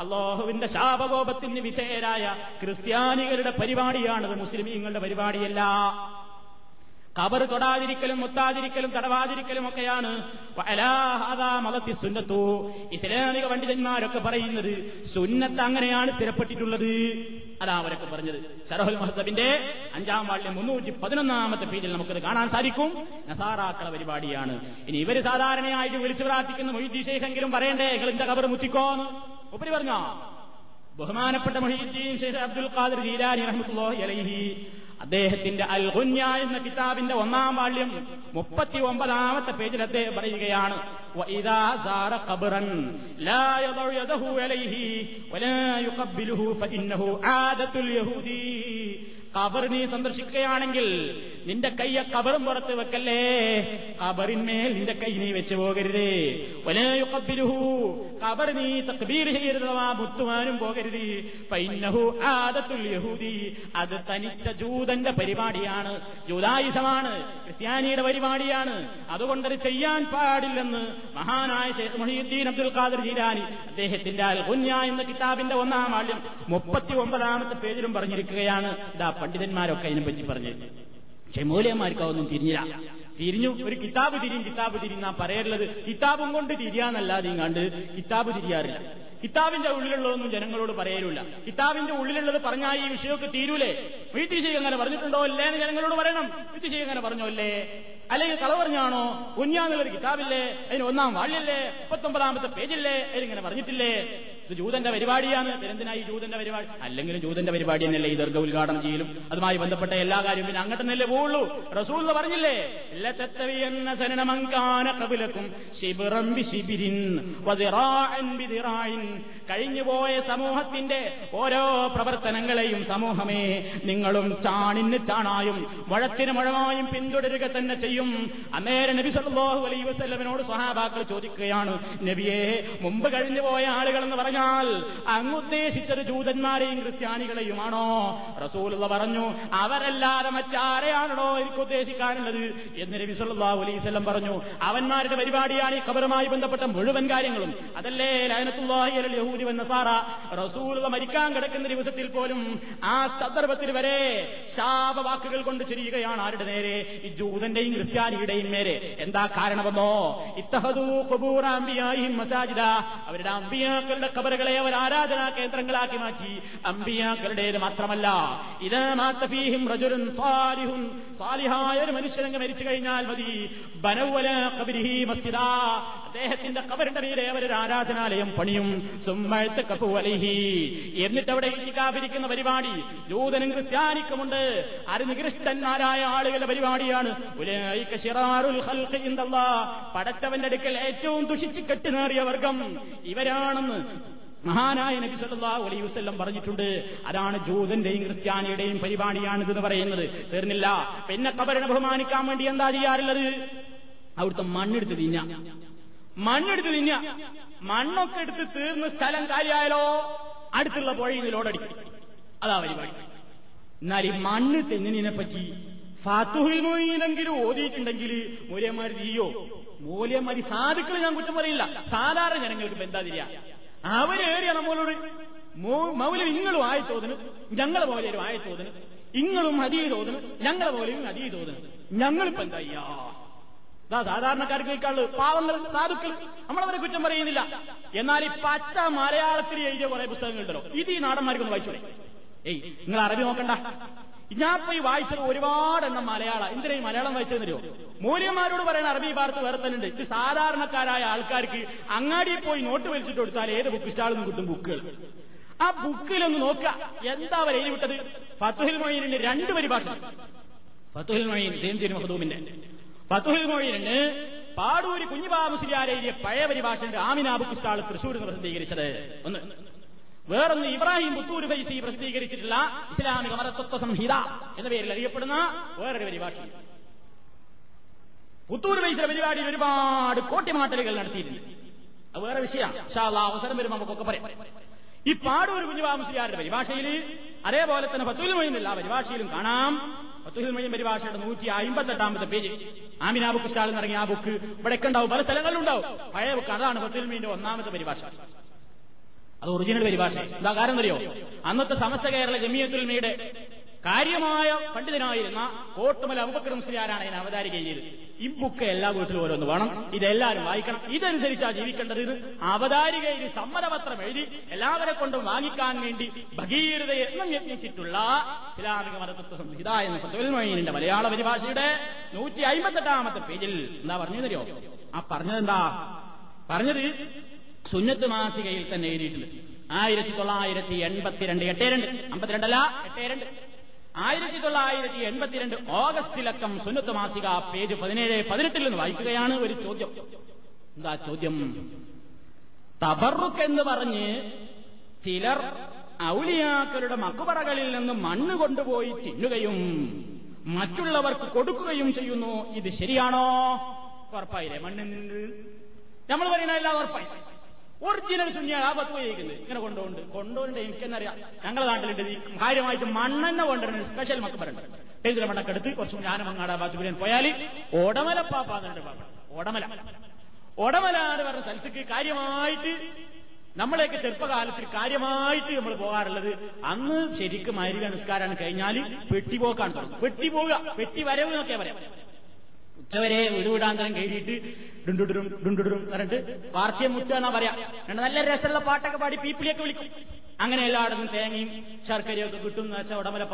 S2: അള്ളാഹുവിന്റെ ശാപകോപത്തിന് വിധേയരായ ക്രിസ്ത്യാനികളുടെ പരിപാടിയാണത് മുസ്ലിമീങ്ങളുടെ പരിപാടിയല്ല. കബർ തൊടാതിരിക്കലും മുത്താതിരിക്കലും തടവാതിരിക്കലും ഒക്കെയാണ്. സുന്നത്തു. ഇസ്ലാമിക പണ്ഡിതന്മാരൊക്കെ പറയുന്നത് സുന്നത്ത് അങ്ങനെയാണ് സ്ഥിരപ്പെട്ടിട്ടുള്ളത്. അതാ അവരൊക്കെ പറഞ്ഞത്. ഷറഹുൽ മഹത്തബിന്റെ അഞ്ചാം വാർഡിലെ മുന്നൂറ്റി പതിനൊന്നാമത്തെ പേജിൽ നമുക്കത് കാണാൻ സാധിക്കും. നസാറാക്കള പരിപാടിയാണ്. ഇനി ഇവർ സാധാരണയായിട്ട് വിളിച്ചു പ്രാർത്ഥിക്കുന്ന മൊയ്തി പറയണ്ടേ? നിങ്ങളിന്റെ കബർ മുത്തിക്കോന്ന്. ഒപ്പിരി പറഞ്ഞോ. ബഹുമാനപ്പെട്ട മൊഹീദ്ദീൻ ഷെയ്ഖ് അബ്ദുൽ ഖാദിർ ജീലാനി റഹ്മത്തുള്ളാഹി അലൈഹി അദ്ദേഹത്തിന്റെ അൽ ഗുഞ്ഞ എന്ന കിതാബിന്റെ ഒന്നാം വാള്യം മുപ്പത്തി ഒമ്പതാമത്തെ പേജിൽ അദ്ദേഹം പറയുകയാണ് കബർ നീ സന്ദർശിക്കുകയാണെങ്കിൽ നിന്റെ കയ്യ കബറും പുറത്ത് വെക്കല്ലേ? കബറിന്മേൽ നിന്റെ കൈ നീ വെച്ചു പോകരുത്. ഒലയുക്കബിലുഹു കബർ നീ തക്ബീർ ചെയ്യരുത് ആ മുത്തുവാനും പോകരുത്. പൈനഹു ആദത്തുൽ യഹൂദി. അത് തനിച്ച ജൂതന്റെ പരിപാടിയാണ്. ജൂതായുസമാണ്. ക്രിസ്ത്യാനിയുടെ പരിപാടിയാണ്. അതുകൊണ്ടത് ചെയ്യാൻ പാടില്ലെന്ന് മഹാനായ ഷെയ്ഖ് മൊഹീദ്ദീൻ അബ്ദുൽ ഖാദർ ജീരാനി അദ്ദേഹത്തിന്റെ അൽ കുഞ്ഞ എന്ന കിതാബിന്റെ ഒന്നാം ആള്യം മുപ്പത്തി ഒമ്പതാമത്തെ പേജിലും പറഞ്ഞിരിക്കുകയാണ്. ഇതാ പണ്ഡിതന്മാരൊക്കെ അതിനെപ്പറ്റി പറഞ്ഞു. പക്ഷെ മൂലയന്മാർക്ക് അതൊന്നും തിരിഞ്ഞില്ല. തിരിഞ്ഞു ഒരു കിതാബ് തിരിയും കിതാബ് തിരിഞ്ഞാ നാം പറയരുള്ളത് കിതാബും കൊണ്ട് തിരിയാന്നല്ലാതെയും കണ്ട് കിതാബ് തിരിയാറില്ല. കിതാബിന്റെ ഉള്ളിലുള്ളതൊന്നും ജനങ്ങളോട് പറയലില്ല കിതാബിന്റെ ഉള്ളിലുള്ളത് പറഞ്ഞാൽ ഈ വിഷയമൊക്കെ തീരൂലേ? വീട്ടിൽ ചെയ്യും അങ്ങനെ പറഞ്ഞിട്ടുണ്ടോ അല്ലേ എന്ന് ജനങ്ങളോട് പറയണം. വീട്ടിൽ ചെയ്യും പറഞ്ഞോ അല്ലേ അല്ലെങ്കിൽ കള പറഞ്ഞാണോ? കുഞ്ഞാന്നുള്ളൊരു കിതാബില്ലേ? അതിന് ഒന്നാം വാഴില്ലേ മുപ്പത്തൊമ്പതാമത്തെ പേജില്ലേ? അതിലിങ്ങനെ പറഞ്ഞിട്ടില്ലേ? ഇത് ജൂതന്റെ പരിപാടിയാണ്. എന്തിനായി ജൂതന്റെ പരിപാടി? അല്ലെങ്കിലും ജൂതന്റെ പരിപാടി തന്നെയല്ലേ ഈ ദർഗ ഉദ്ഘാടനം ചെയ്യലും. അതുമായി ബന്ധപ്പെട്ട എല്ലാ കാര്യവും പിന്നെ അങ്ങോട്ട് തന്നെ പോവുള്ളൂ. റസൂൽ പറഞ്ഞില്ലേ? ലതത്തവിയന്ന സനനമങ്കാന സമൂഹത്തിന്റെ ഓരോ പ്രവർത്തനങ്ങളെയും സമൂഹമേ നിങ്ങളും ചാണിന് ചാണായും മുഴത്തിന് മുഴമായും പിന്തുടരുക തന്നെ ചെയ്യും. അന്നേരം നബി സല്ലാഹു അലൈ വസ്ലമിനോട് സ്വഹാബാക്കൾ ചോദിക്കുകയാണ് നബിയെ മുമ്പ് കഴിഞ്ഞു പോയ ആളുകൾ എന്ന് പറഞ്ഞാൽ അങ്ങുദ്ദേശിച്ചത് ജൂതന്മാരെയും ക്രിസ്ത്യാനികളെയുമാണോ? റസൂൽ പറഞ്ഞു അവരല്ലാതെ മറ്റാരെയാണോ എനിക്ക് ഉദ്ദേശിക്കാനുള്ളത്? എന്ന് നബി സല്ലാഹു അലൈഹി വസല്ലം പറഞ്ഞു അവന്മാരുടെ പരിപാടിയാണ് ഈ ഖബറുമായി ബന്ധപ്പെട്ട മുഴുവൻ കാര്യങ്ങളും. അതല്ലേ ലയനത്തുല്ലാഹി വൻ നസാറ? റസൂൽ മരിക്കാൻ കിടക്കുന്ന ദിവസത്തിൽ പോലും ആ സന്ദർഭത്തിൽ വരെ ശാപവാക്കുകൾ കൊണ്ട് ചെരിയുകയാണ് ആരുടെ നേരെ? ഈ ജൂതന്റെയും ക്രിസ്ത്യാനിയുടെയും നേരെ എന്താ കാരണമെന്നോ? ഇത്തഹദൂ മസാജിദ. അവരുടെ അമ്പിയാക്കളുടെ കബറുകളെ അവർ ആരാധനാ കേന്ദ്രങ്ങളാക്കി മാറ്റി. അമ്പിയാക്കളുടേത് മാത്രമല്ല ഇത് മാത്തഫീഹിം റജുലുൻ സാലിഹുൻ. സാലിഹായ ഒരു മനുഷ്യനങ്ങ് മരിച്ചു കഴിഞ്ഞാൽ മതി. ബനവല കബിരിഹി മസ്ജിദ. അദ്ദേഹത്തിന്റെ കബറിന്റെ മീതെ അവരൊരു ആരാധനാലയം പണിയും. സുമ്മഴത്ത് കപ്പുവലഹി എന്നിട്ട് അവിടെ ഇരിക്കാതിരിക്കുന്ന പരിപാടി. ജൂതനും ക്രിസ്ത്യാനിക്കുമുണ്ട്. അത് ആളുകളുടെ പരിപാടിയാണ്. പടച്ചവന്റെ അടുക്കൽ ഏറ്റവും ദുഷിച്ച് കെട്ടുനേറിയ വർഗം ഇവരാണെന്ന് മഹാനായ നബി സല്ലല്ലാഹു അലൈഹി വസല്ലം പറഞ്ഞിട്ടുണ്ട്. അതാണ് ജൂതന്റെയും ക്രിസ്ത്യാനിയുടെയും പരിപാടിയാണിതെന്ന് പറയുന്നത്. തീർന്നില്ല. പിന്നെ കബരനെ ബഹുമാനിക്കാൻ വേണ്ടി എന്താ ചെയ്യാറുള്ളത്? അവിടുത്തെ മണ്ണെടുത്ത് തിന്ന മണ്ണെടുത്ത് തിന്ന മണ്ണൊക്കെ എടുത്ത് തീർന്ന് സ്ഥലം കാര്യായാലോ അടുത്തുള്ള പുഴയിൽ ലോഡടിക്കും അതാ പരിപാടി. എന്നാൽ ഈ മണ്ണ് തെങ്ങിനെ പറ്റി ഫാത്തുഹിൽ മൊയ്യിലെങ്കിലും ഓതിയിട്ടുണ്ടെങ്കിൽ മൂലയന്മാര് ചെയ്യോ? മൂലയന്മാര് സാധുക്കൾ ഞാൻ കുറ്റം പറയില്ല. സാധാരണ ജനങ്ങൾക്ക് ബന്ധാതിരിയ അവരേറിയ നമ്മളോട് മൗലം ഇങ്ങളും തോതിന് ഞങ്ങളെ മൗലരും ആയി തോതിന് ഇങ്ങളും അതീ തോതിന് ഞങ്ങളെ പോലെയും അതീ തോതിന് ഞങ്ങളിപ്പോ എന്താ ഇതാ സാധാരണക്കാർക്ക് കേൾക്കാൾ പാവങ്ങൾ സാധുക്കൾ നമ്മളവരെ കുറ്റം പറയുന്നില്ല. എന്നാൽ ഈ പച്ച മലയാളത്തിൽ എഴുതിയ കുറെ പുസ്തകങ്ങളുണ്ടല്ലോ ഇത് ഈ നാടന്മാർക്കൊന്ന് വായിച്ചോളെ ഏയ് നിങ്ങൾ അറബി നോക്കണ്ട. ഞാൻ പോയി വായിച്ചത് ഒരുപാട് എണ്ണം മലയാള. എന്തിനാ ഈ മലയാളം വായിച്ചതെന്നറിയോ മൂല്യന്മാരോട് പറയുന്ന അറബി ഭാരത്ത് വേറെ തന്നെ ഉണ്ട് ഇത് സാധാരണക്കാരായ ആൾക്കാർക്ക് അങ്ങാടിയിൽ പോയി നോട്ട് വലിച്ചിട്ട് കൊടുത്താൽ ഏത് ബുക്ക് സ്റ്റാളിൽ നിന്ന് കിട്ടും ബുക്കുകൾ ആ ബുക്കിലൊന്ന് നോക്കുക. എന്താ അവർ എഴുതി വിട്ടത് ഫത്തുഹിൽ മൊയ്യനിന്റെ രണ്ട് പരിഭാഷ. ഫത്തുഹിൽ മൊയ്യൻ ദേംതിരി മഹദൂമിന്റെ. ഫത്തുഹിൽ മൊയ്യന് പാടൂര് കുഞ്ഞിബാബുസിരിയാരെ എഴുതിയ പഴയ പരിഭാഷയുടെ ആമിനാ ബുക്ക് സ്റ്റാൾ എന്ന് പ്രസിദ്ധീകരിച്ചത്. ഒന്ന്. വേറൊന്ന് ഇബ്രാഹിം പുത്തൂർ ഫൈസി പ്രസിദ്ധീകരിച്ചിട്ടുള്ള ഇസ്ലാമിക മതത്വ സംഹിത എന്ന പേരിൽ അറിയപ്പെടുന്ന വേറൊരു പരിഭാഷ. പുത്തൂർ ഫൈസിയുടെ പരിപാടിയിൽ ഒരുപാട് കോട്ടിമാട്ടലുകൾ നടത്തിയിട്ടുണ്ട്. അത് വേറെ വിഷയമാണ്. അവസരം വരുമ്പോൾ നമുക്കൊക്കെ പറയാം. ഈ പാടൂർ കുഞ്ഞുവാംശിയാരുടെ പരിഭാഷയിൽ അതേപോലെ തന്നെ ഫത്തുൽ മൊയ്യനില്ല ആ പരിഭാഷയിലും കാണാം. ഫത്തുൽ മൊയ്യൻ പരിഭാഷയുടെ നൂറ്റി അമ്പത്തെട്ടാമത്തെ പേജ്. ആമിന ബുക്ക് സ്റ്റാളിൽ ഇറങ്ങിയ ആ ബുക്ക് ഇവിടെയൊക്കെ ഉണ്ടാവും. പല സ്ഥലങ്ങളിലുണ്ടാവും പഴയ ബുക്ക് അതാണ് ഫത്തുൽ മൊയ്യന്റെ ഒന്നാമത്തെ പരിഭാഷ. അത് ഒറിജിനൽ പരിഭാഷ. എന്താ കാരണം അറിയോ? അന്നത്തെ സമസ്ത കേരള ജമിയത്തുൽമിയുടെ കാര്യമായ പണ്ഡിതനായിരുന്ന കോട്ടുമല അബുബക്കർ മുസ്ലിയാരാണ് അതിനെ അവതാരിക ചെയ്തത് ഈ ബുക്ക് എല്ലാ വീട്ടിലും ഓരോന്ന് വേണം. ഇതെല്ലാവരും വായിക്കണം. ഇതനുസരിച്ചാ ജീവിക്കേണ്ടത് ഇത്. അവതാരികയിൽ സമ്മതപത്രം എഴുതി എല്ലാവരെ കൊണ്ടും വാങ്ങിക്കാൻ വേണ്ടി ഭഗീരത എന്നും യത്നിച്ചിട്ടുള്ള ഇസ്ലാമിക മതത്വ. സംഹിത എന്ന ഫത്തുൽമൊയ്നിന്റെ മലയാള പരിഭാഷയുടെ നൂറ്റി അമ്പത്തെട്ടാമത്തെ പേജിൽ എന്താ പറഞ്ഞു തരുമോ ആ പറഞ്ഞതെന്താ? പറഞ്ഞത് സുന്നത്ത് മാസികയിൽ തന്നെ എഴുതിയിട്ടുണ്ട്. ആയിരത്തി തൊള്ളായിരത്തി എൺപത്തിരണ്ട് എട്ടേ രണ്ട് അമ്പത്തിരണ്ടല്ല എട്ടേ രണ്ട്. ആയിരത്തി തൊള്ളായിരത്തി എൺപത്തിരണ്ട് ഓഗസ്റ്റിലക്കം സുന്നത്ത് മാസിക പേജ് പതിനേഴ് പതിനെട്ടിൽ നിന്ന് വായിക്കുകയാണ് ഒരു ചോദ്യം. എന്താ ചോദ്യം? തബറുക്ക് എന്ന് പറഞ്ഞ് ചിലർ ഔലിയാക്കളുടെ മക്കുപറകളിൽ നിന്ന് മണ്ണ് കൊണ്ടുപോയി തിന്നുകയും മറ്റുള്ളവർക്ക് കൊടുക്കുകയും ചെയ്യുന്നു. ഇത് ശരിയാണോ? ഉറപ്പായില്ലേ മണ്ണിൽ നിന്ന് നമ്മൾ എല്ലാം ഉറപ്പായി. ഒറിജിനൽ ശൂന്യാണ് ആ പത്ത് ഉപയോഗിക്കുന്നത് ഇങ്ങനെ കൊണ്ടുപോണ്ട് കൊണ്ടുപോണ്ട് എനിക്കെന്നറിയാം ഞങ്ങളുടെ നാട്ടിലുണ്ട് ഈ കാര്യമായിട്ട് മണ്ണെണ്ണ കൊണ്ടുവരുന്ന സ്പെഷ്യൽ മക്കബറുണ്ട് ടേന്ദ്ര മണ്ണൊക്കെ എടുത്ത് കുറച്ച് ഞാനമങ്ങാട് ബാത്തുപുരൻ പോയാൽ ഓടമല പാപ്പാന്നുണ്ട് പാപ്പ. ഓടമല. ഓടമല എന്ന് പറഞ്ഞ സ്ഥലത്തേക്ക് കാര്യമായിട്ട് നമ്മളെയൊക്കെ ചെറുപ്പകാലത്തിൽ കാര്യമായിട്ട് നമ്മൾ പോകാറുള്ളത് അന്ന് ശരിക്കും അരി നിസ്കാരമാണ് കഴിഞ്ഞാൽ പെട്ടിപോക്കാണ് തുടങ്ങും പെട്ടിപോവുക പെട്ടി വരവ് എന്നൊക്കെ പറയാം. ഉച്ചവരെ ഒരു വിടാന്തരം കഴിഞ്ഞിട്ട് ഡുണ്ടുടും ഡുണ്ടുടും പറഞ്ഞിട്ട് പാർട്ടിയെ മുട്ടുക എന്നാ പറയാ. നല്ല രസമുള്ള പാട്ടൊക്കെ പാടി പീപ്പിളിയൊക്കെ വിളിക്കും. അങ്ങനെ എല്ലായിടത്തും തേങ്ങയും ശർക്കരയും ഒക്കെ കിട്ടും എന്ന് വെച്ചാൽ ഉടമല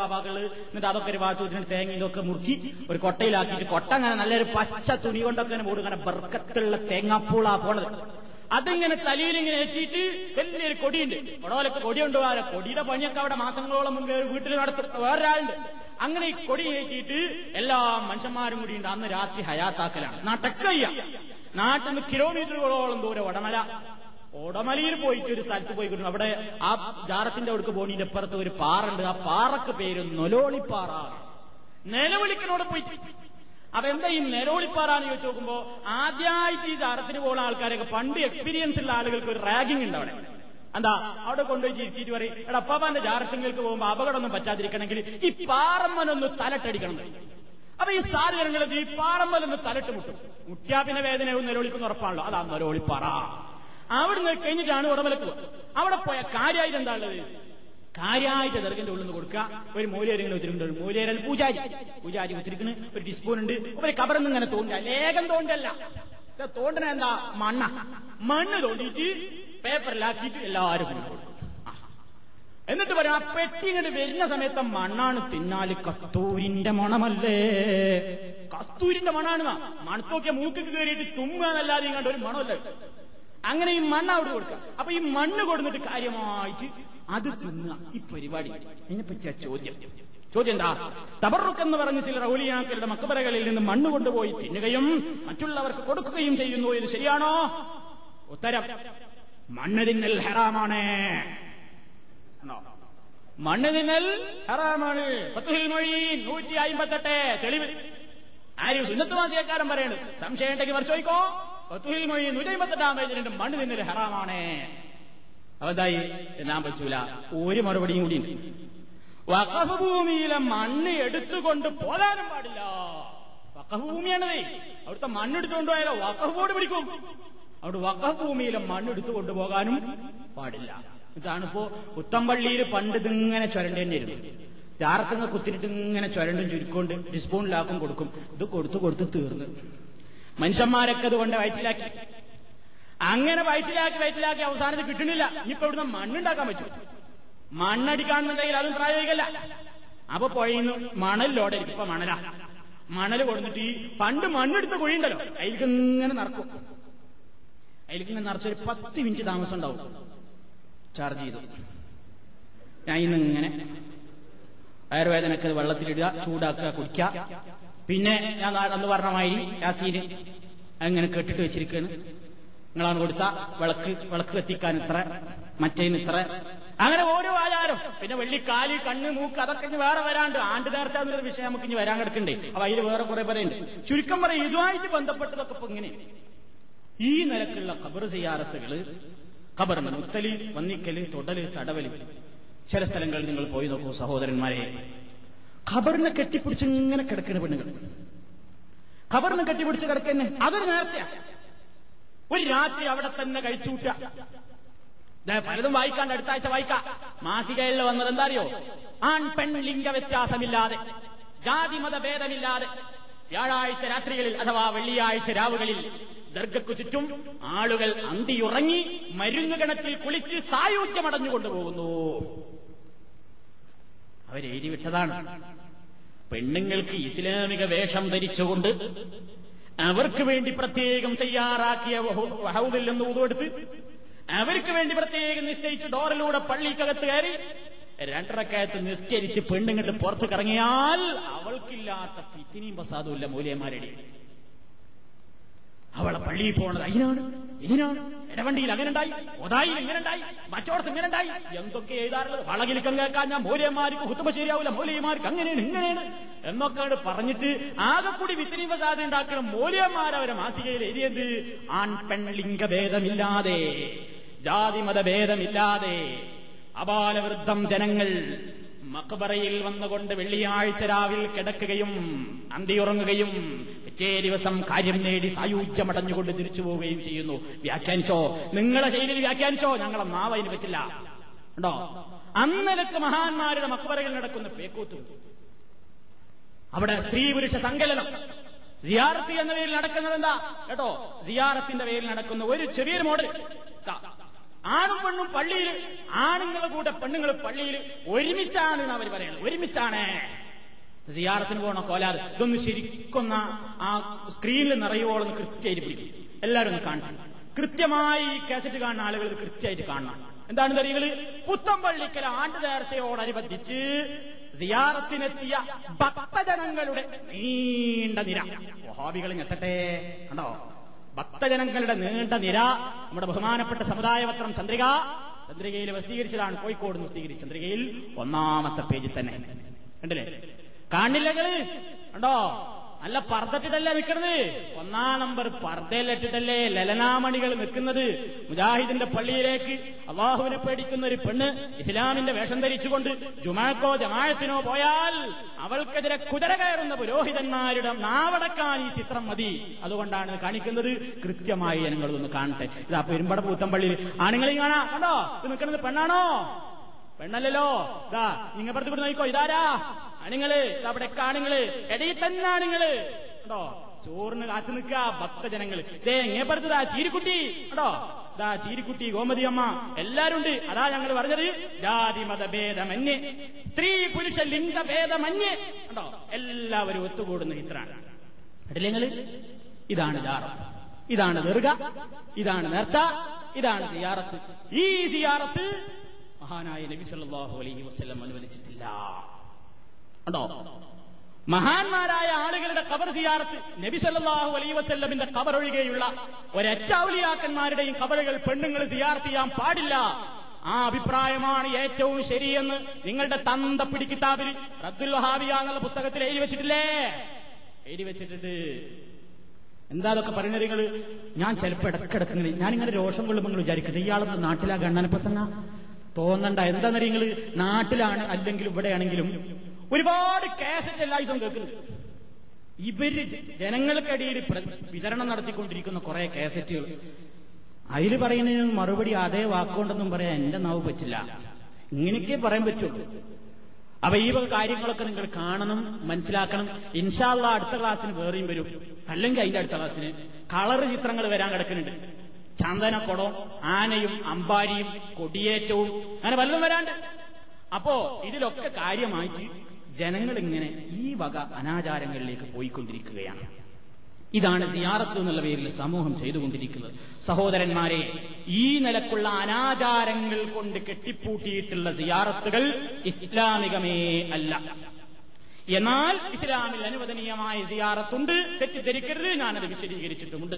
S2: എന്നിട്ട് അതൊക്കെ ഒരു ഭാഗത്ത് വെച്ചിട്ട് തേങ്ങയും ഒക്കെ മുറുക്കി ഒരു കൊട്ടയിലാക്കിയിട്ട് കൊട്ട അങ്ങനെ നല്ലൊരു പച്ച തുണി കൊണ്ടൊക്കെ അങ്ങനെ അങ്ങനെ ബർക്കത്തുള്ള തേങ്ങാപ്പൂളാ പോണത്. അതിങ്ങനെ തലയിൽ ഇങ്ങനെ ഏറ്റിയിട്ട് വലിയൊരു കൊടിയുണ്ട്. ഉടവലൊക്കെ കൊടി വേറെ കൊടിയുടെ പണിയൊക്കെ അവിടെ മാസങ്ങളോളം മുമ്പ് വീട്ടിൽ നടത്തും. വേറൊരാളുണ്ട്. അങ്ങനെ ഈ കൊടി ഏറ്റിയിട്ട് എല്ലാ മനുഷ്യന്മാരും കൂടി ഉണ്ട്. അന്ന് രാത്രി ഹയാത്താക്കലാണ്. നാട്ടക്കയ്യ നാട്ടിൽ നിന്ന് കിലോമീറ്ററുകളോളം ദൂരെ ഉടമല ഓടമലയിൽ പോയിട്ട് ഒരു സ്ഥലത്ത് പോയി കിട്ടുന്നു അവിടെ ആ ജാറത്തിന്റെ അടുക്ക് പോണീന്റെ അപ്പുറത്ത് ഒരു പാറുണ്ട് ആ പാറക്ക് പേര് നൊലോളിപ്പാറ. നിലവിളിക്കനോട് പോയിട്ട് അപ്പൊ എന്താ ഈ നെരോളിപ്പാറാന്ന് ചോദിച്ചു നോക്കുമ്പോ ആദ്യമായിട്ട് ഈ ജാറത്തിന് പോകുന്ന ആൾക്കാരൊക്കെ പണ്ട് എക്സ്പീരിയൻസ് ഉള്ള ആളുകൾക്ക് ഒരു റാഗിംഗ് ഉണ്ട് അവിടെ. എന്താ? അവിടെ കൊണ്ടുപോയി ചിരിച്ചിട്ട് പറയും എടാ അപ്പാപ്പാന്റെ ജാറത്തിങ്ങൾക്ക് പോകുമ്പോ അപകടമൊന്നും പറ്റാതിരിക്കണമെങ്കിൽ ഈ പാറമ്മനൊന്ന് തലട്ടടിക്കണം. അപ്പൊ ഈ സാധനങ്ങൾ ഈ പാറമ്മലൊന്ന് തലട്ട് മുട്ടും. മുട്ടിയാ പിന്നെ വേദനയും നിലവിളിക്കുന്ന ഉറപ്പാണല്ലോ. അതാ നിലവിളിപ്പാറ അവിടുന്ന് കഴിഞ്ഞിട്ടാണ് ഉടമലക്കുക അവിടെ പോയ കാര്യമായിട്ട് എന്താ ഉള്ളത്? കാര്യമായിട്ട് ദർഗന്റെ ഉള്ളിൽ നിന്ന് കൊടുക്കുക. ഒരു മൂലേരെങ്കിലും വെച്ചിട്ടുണ്ട്. ഒരു മൂലേരൽ പൂജാരി. പൂജാരി വെച്ചിരിക്കുന്നു ഒരു ഡിസ്പൂൺ ഉണ്ട് ഒരു കബറൊന്നും ഇങ്ങനെ തോണ്ട. ലേഖം തോണ്ടല്ല. തോണ്ടന എന്താ? മണ്ണ. മണ്ണ് തോണ്ടിയിട്ട് പേപ്പറിലാക്കിയിട്ട് എല്ലാവരും കൊടുക്കും. എന്നിട്ട് പറയാം ആ പെട്ടി ഇങ്ങോട്ട് വരുന്ന സമയത്ത് മണ്ണാണ് തിന്നാൽ കസ്തൂരിന്റെ മണമല്ലേ? കസ്തൂരിന്റെ മണാണ് മണത്തോക്കിയ മൂക്കിക്ക് കയറിയിട്ട് തുമ്മുക എന്നല്ലാതെ ഇങ്ങോട്ട് ഒരു മണമല്ലേ? അങ്ങനെ ഈ മണ്ണ് അവിടെ കൊടുക്കുക. അപ്പൊ ഈ മണ്ണ് കൊടുത്തിട്ട് കാര്യമായിട്ട് അത് തിന്നുക ഈ പരിപാടി. അതിനെപ്പറ്റിയ ചോദ്യം. ചോദ്യം എന്താ? തബറുക്ക് എന്ന് പറഞ്ഞ് ചില റൗലിയാക്കളുടെ മക്കബറകളിൽ നിന്ന് മണ്ണ് കൊണ്ടുപോയി തിന്നുകയും മറ്റുള്ളവർക്ക് കൊടുക്കുകയും ചെയ്യുന്നു. ഇത് ശരിയാണോ? ഉത്തരം. മണ്ണ് തിന്നൽ ഹറാമാണ്? മണ്ണ് തിന്നൽ ഹറാമാണ്. മൊഴി നൂറ്റി അമ്പത്തെട്ട് തെളിവ്. ആരും സുന്നത്തുവാസിയക്കാരൻ പറയണത്. സംശയം ഉണ്ടെങ്കിൽ വർഷോയിക്കോ പത്തുഹിൽ മൊഴി നൂറ്റി അമ്പത്തെട്ടാം പേജിലുണ്ട്. മണ്ണ് തിന്നൽ ഹറാമാണ്. അവതായി എന്നാൻ പറ്റൂല. ഒരു മറുപടിയും കൂടി ഉണ്ട്. വഖഫ് ഭൂമിയിലെ മണ്ണ് എടുത്തുകൊണ്ട് പോകാനും പാടില്ല. വഖഫ് ഭൂമിയാണത് അവിടുത്തെ മണ്ണ് എടുത്തുകൊണ്ട് പോയാലോ വഖഫ് ബോർഡ് പിടിക്കും. അവിടെ വഖഫ് ഭൂമിയിലെ മണ്ണ് എടുത്തു കൊണ്ടുപോകാനും പാടില്ല. ഇതാണിപ്പോ പുത്തമ്പള്ളിയിൽ പണ്ട് ഇതിങ്ങനെ ചുരണ്ടേണ്ടിരുന്നു ചാർത്തങ്ങ കുത്തിരിട്ട് ഇങ്ങനെ ചുരണ്ടും ചുരുക്കൊണ്ട് ഡിസ്പോണിലാക്കും കൊടുക്കും. ഇത് കൊടുത്തു കൊടുത്ത് തീർന്നു. മനുഷ്യന്മാരൊക്കെ അതുകൊണ്ട് വയറ്റിലാക്കി. അങ്ങനെ വയറ്റിലാക്കി വയറ്റിലാക്കി അവസാനത്ത് കിട്ടണില്ല ഇപ്പൊ ഇവിടുന്ന് മണ്ണുണ്ടാക്കാൻ പറ്റും മണ്ണടിക്കാന്നുണ്ടെങ്കിൽ അതും പ്രായോഗികല്ല അപ്പൊ പുഴയുന്നു മണലിലോടെ ഇപ്പൊ മണല. മണൽ കൊടുത്തിട്ട് ഈ പണ്ട് മണ്ണെടുത്ത കുഴിയുണ്ടല്ലോ. അതിലേക്ക് ഇങ്ങനെ നടക്കും അതിലേക്ക് ഇങ്ങനെ നിറച്ചൊരു പത്ത് മിനിറ്റ് താമസം ഉണ്ടാവും. ചാർജ് ചെയ്തു. ഞാൻ ഇന്ന് ഇങ്ങനെ വയറുവേദനക്ക് വെള്ളത്തിലിടുക ചൂടാക്കുക കുടിക്കുക. പിന്നെ ഞാൻ അന്ന് പറഞ്ഞ മാതിരി യാസീന് അങ്ങനെ കെട്ടിട്ട് വെച്ചിരിക്കുകയാണ്. നിങ്ങളാണ് കൊടുത്ത വിളക്ക് വിളക്ക് കത്തിക്കാൻ ഇത്ര മറ്റേന് ഇത്ര. അങ്ങനെ ഓരോ ആചാരം. പിന്നെ വെള്ളി കാലി കണ്ണ് മൂക്ക് അതൊക്കെ ഇനി വേറെ വരാണ്ട്. ആണ്ട് നേർച്ച എന്നൊരു വിഷയം നമുക്ക് ഇനി വരാൻ കിടക്കണ്ടേ. അപ്പൊ അതിൽ വേറെ കുറെ പറയുണ്ട് ചുരുക്കം പറയും ഇതുമായിട്ട് ബന്ധപ്പെട്ടതൊക്കെ ഇപ്പൊ ഇങ്ങനെ. ഈ നിലക്കുള്ള ഖബർ സിയാറത്തുകൾ ഖബറിന് മുത്തലി വന്നിക്കൽ തൊടൽ തടവൽ ചില സ്ഥലങ്ങളിൽ നിങ്ങൾ പോയി നോക്കൂ സഹോദരന്മാരെ. ഖബറിനെ കെട്ടിപ്പിടിച്ച് ഇങ്ങനെ കിടക്കുന്ന പെണ്ണുങ്ങൾ. ഖബറിനെ കെട്ടിപ്പിടിച്ച് കിടക്കുന്ന. അതൊരു നേർച്ചയാണ് ഒരു രാത്രി അവിടെ തന്നെ കഴിച്ചുകൂട്ടുക. പലതും വായിക്കാണ്ട് അടുത്ത ആഴ്ച വായിക്കാം. മാസികയിൽ വന്നത് എന്താ അറിയോ ആൺ പെൺ ലിംഗ വ്യത്യാസമില്ലാതെ ജാതി മത ഭേദമില്ലാതെ വ്യാഴാഴ്ച രാത്രികളിൽ അഥവാ വെള്ളിയാഴ്ച രാവുകളിൽ ദർഗക്കു ചുറ്റും ആളുകൾ അന്തിയുറങ്ങി മരുന്ന് കിണറ്റിൽ കുളിച്ച് സായുജ്യമടഞ്ഞുകൊണ്ടുപോകുന്നു. അവരെഴുതി വിട്ടതാണ്. പെണ്ണുങ്ങൾക്ക് ഇസ്ലാമിക വേഷം ധരിച്ചുകൊണ്ട് അവർക്ക് വേണ്ടി പ്രത്യേകം തയ്യാറാക്കിയ ഹൗദിൽ നിന്ന് ഊതുവെടുത്ത് അവർക്ക് വേണ്ടി പ്രത്യേകം നിശ്ചയിച്ച് ഡോറിലൂടെ പള്ളിക്കകത്ത് കയറി രണ്ടരക്കയത്ത് നിസ്കരിച്ച് പെണ്ണുങ്ങട്ട് പുറത്ത് കറങ്ങിയാൽ അവൾക്കില്ലാത്ത പിത്തിനിയും പ്രസാദവും ഇല്ല മൂല്യന്മാരുടെ അവളെ പള്ളിയിൽ പോണത് അതിനാണ് ഇതിനാണ് ഇടവണ്ടിയിൽ ഒതായിൽ ഇങ്ങനെ ഉണ്ടായി മറ്റോടത്ത് ഇങ്ങനെ ഉണ്ടായി എന്തൊക്കെ എഴുതാറുള്ളത്? വളകിലിക്കം കേൾക്കാൻ ഞാൻ മൂലയന്മാർക്ക് കുത്തുമ്പ ശരിയാവില്ല മൂലയന്മാർക്ക് അങ്ങനെയാണ് ഇങ്ങനെയാണ്. എന്നൊക്കെയാണ് പറഞ്ഞിട്ട് ആകെ കൂടി വിത്തിനി പ്രസാദം ഉണ്ടാക്കണം മൂലയന്മാർ അവരെ മാസികയിൽ എഴുതിയത് ആൺ പെൺ ലിംഗഭേദമില്ലാതെ ജാതി മതഭേദമില്ലാതെ അപാലവൃദ്ധം ജനങ്ങൾ മക്ബറയിൽ വന്നുകൊണ്ട് വെള്ളിയാഴ്ച രാവിൽ കിടക്കുകയും അന്തിയുറങ്ങുകയും പിറ്റേ ദിവസം കാര്യം നേടി സായുജ്യമടഞ്ഞുകൊണ്ട് തിരിച്ചു പോവുകയും ചെയ്യുന്നു. വ്യാഖ്യാനിച്ചോ? നിങ്ങളെ ശൈലിയിൽ വ്യാഖ്യാനിച്ചോ? ഞങ്ങളെ നാവ് അതിന് പറ്റില്ല. ഉണ്ടോ? അന്നലക്ക് മഹാന്മാരുടെ മക്ബറയിൽ നടക്കുന്ന പേക്കൂത്തു. അവിടെ സ്ത്രീ പുരുഷ സങ്കലനം. സിയാറത്ത് എന്ന പേരിൽ നടക്കുന്നത് എന്താ? കേട്ടോ? സിയാറത്തിന്റെ പേരിൽ നടക്കുന്ന ഒരു ചെറിയൊരു മോഡൽ. ആണും പെണ്ണും പള്ളിയിൽ ആണുങ്ങളെ കൂടെ പെണ്ണുങ്ങൾ പള്ളിയിൽ ഒരുമിച്ചാണ് എന്ന് അവർ പറയുന്നത്. ഒരുമിച്ചാണ്. സിയാറത്തിന് പോകണോ കോലാറ്? ഇതൊന്ന് ശരിക്കൊന്ന ആ സ്ക്രീനിൽ നിറയുവോളെന്ന് കൃത്യമായിട്ട് പിടിക്കും. എല്ലാവരും ഒന്ന് കാണണം. കൃത്യമായി ഈ കാസറ്റ് കാണുന്ന ആളുകൾ ഇത് കൃത്യമായിട്ട് കാണണം. എന്താണ് തരികൾ പുത്തമ്പള്ളിക്കൽ ആണ്ട് നേർച്ചയോടനുബന്ധിച്ച് സിയാറത്തിനെത്തിയ ഭക്തജനങ്ങളുടെ നീണ്ട നിര. വഹാബികൾ ഞെട്ടട്ടെ. കണ്ടോ? ഭക്തജനങ്ങളുടെ നീണ്ട നിര നമ്മുടെ ബഹുമാനപ്പെട്ട സമുദായപത്രം ചന്ദ്രിക. ചന്ദ്രികയിൽ പ്രസിദ്ധീകരിച്ചതാണ് കോഴിക്കോട് പ്രസിദ്ധീകരിച്ച ചന്ദ്രികയിൽ ഒന്നാമത്തെ പേജിൽ തന്നെ. കണ്ടില്ലേ? കാണില്ലകൾ കണ്ടോ? നല്ല പർദ്ദട്ടിട്ടല്ലേ നിൽക്കുന്നത് ഒന്നാം നമ്പർ പർദ്ദയിലിട്ടിട്ടല്ലേ ലലനാമണികൾ നിൽക്കുന്നത്? മുജാഹിദിന്റെ പള്ളിയിലേക്ക് അള്ളാഹുവിനെ പേടിക്കുന്ന ഒരു പെണ്ണ് ഇസ്ലാമിന്റെ വേഷം ധരിച്ചുകൊണ്ട് ജുമാക്കോ ജമായത്തിനോ പോയാൽ അവൾക്കെതിരെ കുതിര കയറുന്ന പുരോഹിതന്മാരുടെ നാവടക്കാൻ ഈ ചിത്രം മതി. അതുകൊണ്ടാണ് കാണിക്കുന്നത്. കൃത്യമായി ഞങ്ങളൊന്ന് കാണട്ടെ. ഇതാ പെരുമ്പട പൂത്തമ്പള്ളിയിൽ. ആണുങ്ങളെയും കാണാം. കണ്ടോ? ഇത് നിൽക്കുന്നത് പെണ്ണാണോ? പെണ്ണല്ലല്ലോ. ഇതാ നിങ്ങൾ പുറത്ത് കൂടി നോക്കോ ഇതാരാ? ആണുങ്ങൾ അവിടെ ആണുങ്ങൾ ഇടയിൽ തന്നെ ആണുങ്ങൾ. കേട്ടോ ചോറിന് കാത്തു നിൽക്കുക ഭക്തജനങ്ങൾ ദേ എങ്ങനെ പറഞ്ഞതാ ചീരിക്കുട്ടി. കേട്ടോ ദാ ചീരിക്കുട്ടി ഗോമതി അമ്മ. എല്ലാരും ഉണ്ട്. അതാ ഞങ്ങൾ പറഞ്ഞത് ജാതി മതഭേദമന്യേ സ്ത്രീ പുരുഷ ലിംഗഭേദമന്യേ കേട്ടോ എല്ലാവരും ഒത്തുകൂടുന്ന ഇത്രാണ് കണ്ടില്ലേ ഇതാണ് ജാറം ഇതാണ് ദീർഘ ഇതാണ് നേർച്ച. ഇതാണ് സിയാറത്ത്. ഈ സിയാറത്ത് മഹാനായ നബി സല്ലല്ലാഹു അലൈഹി വസ്ലം അനുവദിച്ചിട്ടില്ല. ഉണ്ടോ? മഹാന്മാരായ ആളുകളുടെ കബർ സിയാറത്ത് നബി സല്ലല്ലാഹു അലൈഹി വസല്ലമിന്റെ കബർ ഒഴികെയുള്ള ഒരറ്റൗലിയാക്കന്മാരുടെയും കബറുകൾ പെണ്ണുങ്ങൾ സിയാർത്ത് ചെയ്യാൻ പാടില്ല. ആ അഭിപ്രായമാണ് ഏറ്റവും ശരിയെന്ന് നിങ്ങളുടെ തന്ത പിടിക്കിത്താബിൽ റദ്ദുൽ വഹാബിയ എന്നുള്ള പുസ്തകത്തിൽ എഴുതി വെച്ചിട്ടില്ലേ? എഴുതി വെച്ചിട്ടുണ്ട് എന്താ അതൊക്കെ പറയുന്നത് നിങ്ങൾ ഞാൻ ചിലപ്പോൾ ഇടക്കിടക്ക് ഞാനിങ്ങനെ രോഷം കൊള്ളുമ്പോൾ നിങ്ങൾ വിചാരിക്കുന്നത് ഇയാളെന്ന് നാട്ടിലാ ഗണ്ണന പ്രസംഗ തോന്നണ്ട. എന്താ നിങ്ങൾ നാട്ടിലാണ് അല്ലെങ്കിൽ ഇവിടെയാണെങ്കിലും ഒരുപാട് കാസറ്റ് എല്ലാ ദിവസവും കേൾക്കുന്നത് ഇവർ ജനങ്ങൾക്കിടയിൽ വിതരണം നടത്തിക്കൊണ്ടിരിക്കുന്ന കുറെ കാസറ്റുകൾ. അതിൽ പറയുന്നതിന് മറുപടി അതേ വാക്കുകൊണ്ടൊന്നും പറയാൻ എന്റെ നാവ് പറ്റില്ല. ഇങ്ങനെയൊക്കെ പറയാൻ പറ്റുള്ളൂ. അപ്പൊ ഈ കാര്യങ്ങളൊക്കെ നിങ്ങൾ കാണണം മനസ്സിലാക്കണം. ഇൻഷാള്ള അടുത്ത ക്ലാസ്സിന് വേറെയും വരും. അല്ലെങ്കിൽ അതിന്റെ അടുത്ത ക്ലാസ്സിന്. കളർ ചിത്രങ്ങൾ വരാൻ കിടക്കുന്നുണ്ട്. ചന്ദനക്കുടവും ആനയും അമ്പാരിയും കൊടിയേറ്റവും. അങ്ങനെ വല്ലതും വരാണ്ട്. അപ്പോ ഇതിലൊക്കെ കാര്യമായിട്ട് ജനങ്ങൾ ഇങ്ങനെ ഈ വക അനാചാരങ്ങളിലേക്ക് പോയിക്കൊണ്ടിരിക്കുകയാണ്. ഇതാണ് സിയാറത്ത് എന്നുള്ള പേരിൽ സമൂഹം ചെയ്തുകൊണ്ടിരിക്കുന്നത്. സഹോദരന്മാരെ ഈ നിലക്കുള്ള അനാചാരങ്ങൾ കൊണ്ട് കെട്ടിപ്പൂട്ടിയിട്ടുള്ള സിയാറത്തുകൾ ഇസ്ലാമികമേ അല്ല. എന്നാൽ ഇസ്ലാമിൽ അനുവദനീയമായ സിയാറത്തുണ്ട്. തെറ്റിദ്ധരിക്കരുത്. ഞാനത് വിശദീകരിച്ചിട്ടുമുണ്ട്.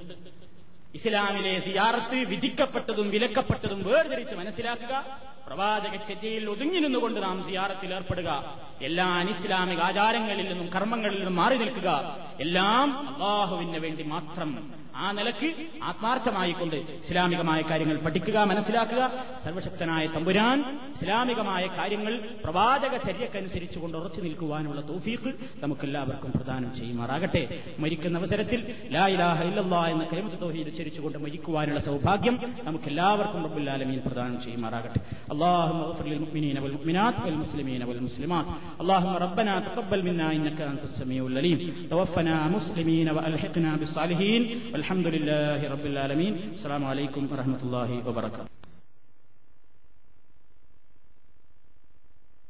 S2: ഇസ്ലാമിലെ സിയാറത്ത് വിധിക്കപ്പെട്ടതും വിലക്കപ്പെട്ടതും വേർതിരിച്ച് മനസ്സിലാക്കുക. പ്രവാചക ചെറ്റിയിൽ ഒതുങ്ങി നിന്നുകൊണ്ട് നാം സിയാറത്തിൽ ഏർപ്പെടുക. എല്ലാ അനിസ്ലാമിക ആചാരങ്ങളിൽ നിന്നും കർമ്മങ്ങളിൽ നിന്നും മാറി നിൽക്കുക. എല്ലാം അള്ളാഹുവിന് വേണ്ടി മാത്രം. ആ നിലയ്ക്ക് ആത്മാർത്ഥമായിക്കൊണ്ട് ഇസ്ലാമികമായ കാര്യങ്ങൾ പഠിക്കുക മനസ്സിലാക്കുക. സർവശക്തനായ തമ്പുരാൻ ഇസ്ലാമികമായ കാര്യങ്ങൾ പ്രവാചക ചര്യക്കനുസരിച്ചുകൊണ്ട് ഉറച്ചു നിൽക്കുവാനുള്ള തൗഫീഖ് നമുക്കെല്ലാവർക്കും പ്രദാനം ചെയ്യുമാറാകട്ടെ. മരിക്കുന്ന അവസരത്തിൽ ലാ ഇലാഹ എന്ന കലിമത്ത് തൗഹീദ് ഉച്ചരിച്ചുകൊണ്ട് മരിക്കുവാനുള്ള സൗഭാഗ്യം നമുക്കെല്ലാവർക്കും ആലമീൻ പ്രദാനം ചെയ്യുമാറാകട്ടെ. اللهم اغفر للمؤمنين والمؤمنات والمسلمين والمسلمات. اللهم ربنا تقبل منا إنك أنت السميع العليم. توفنا مسلمين وألحقنا بالصالحين. والحمد لله رب العالمين. السلام عليكم ورحمة الله وبركاته.